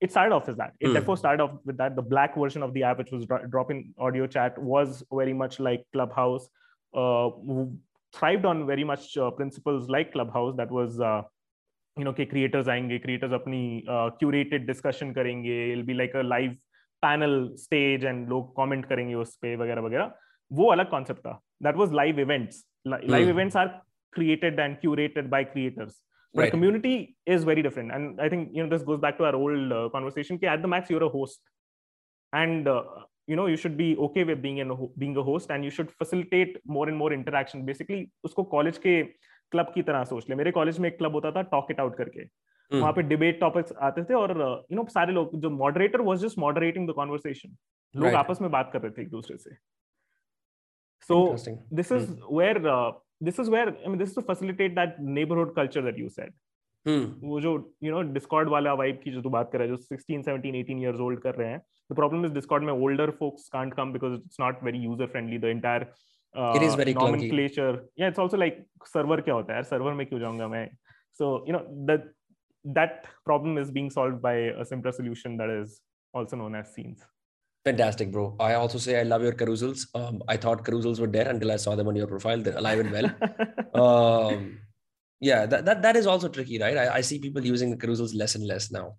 Speaker 2: It started off as that. It mm. therefore started off with that. The black version of the app, which was drop-in audio chat, was very much like Clubhouse. Uh, thrived on very much uh, principles like clubhouse that was uh, you know ke creators aayenge creators apni uh, curated discussion karenge it'll be like a live panel stage and log comment karenge us pe that was live events hmm. live events are created and curated by creators but right. community is very different and i think you know this goes back to our old uh, conversation ke at the max you're a host and you know you should be okay with being in being a host and you should facilitate more and more interaction basically उसको college के club की तरह सोच ले मेरे college में एक club होता था टॉक इट आउट करके hmm. हम्म। वहां पे डिबेट टॉपिक्स आते थे और यू you नो know, सारे लोग जो moderator was just moderating the conversation लोग right. आपस में बात कर रहे थे एक दूसरे से so this is where this is where I mean this to facilitate that neighbourhood culture that you said
Speaker 1: वो
Speaker 2: जो यू नो डिस्कॉर्ड वाला वाइब की जो तू बात कर रहा है जो 16 17 18 इयर्स ओल्ड कर रहे हैं द प्रॉब्लम इज डिस्कॉर्ड में older folks can't come because it's not very user friendly the entire
Speaker 1: it is very nomenclature
Speaker 2: या इट्स आल्सो लाइक सर्वर क्या होता है यार सर्वर में क्यों जाऊंगा मैं so you know that that problem is being solved by a simpler solution that is also known as scenes.
Speaker 1: Fantastic, bro. I also say I love your carousels. Um, I thought carousels were there until I saw them on your profile. They're alive and well. um, yeah that, that that is also tricky right I, I see people using the carousels less and less now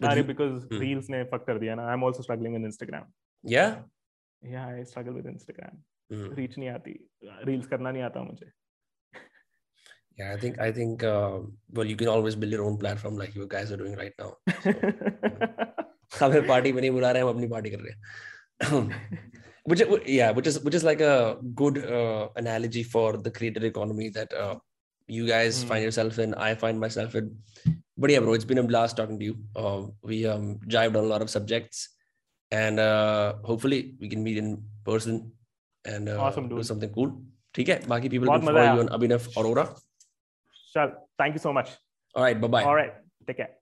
Speaker 2: Sorry, because hmm. reels ne fuck kar diya na. i'm also struggling with instagram yeah yeah i struggle with instagram hmm. reach nahi aati reels karna nahi aata mujhe
Speaker 1: yeah i think i think uh, well you can always build your own platform like you guys are doing right now so, हमें party में नहीं बुला रहे हम अपनी party कर रहे which yeah which is which is like a good uh, analogy for the creator economy that uh, you guys mm find hmm. yourself in i find myself in but yeah bro it's been a blast talking to you uh, we um jived on a lot of subjects and uh, hopefully we can meet in person and uh, awesome, do something cool ठीक है बाकी people can you on on Aurora.
Speaker 2: Sure. Thank you so much.
Speaker 1: All right. bye. bye.
Speaker 2: All right. Take care.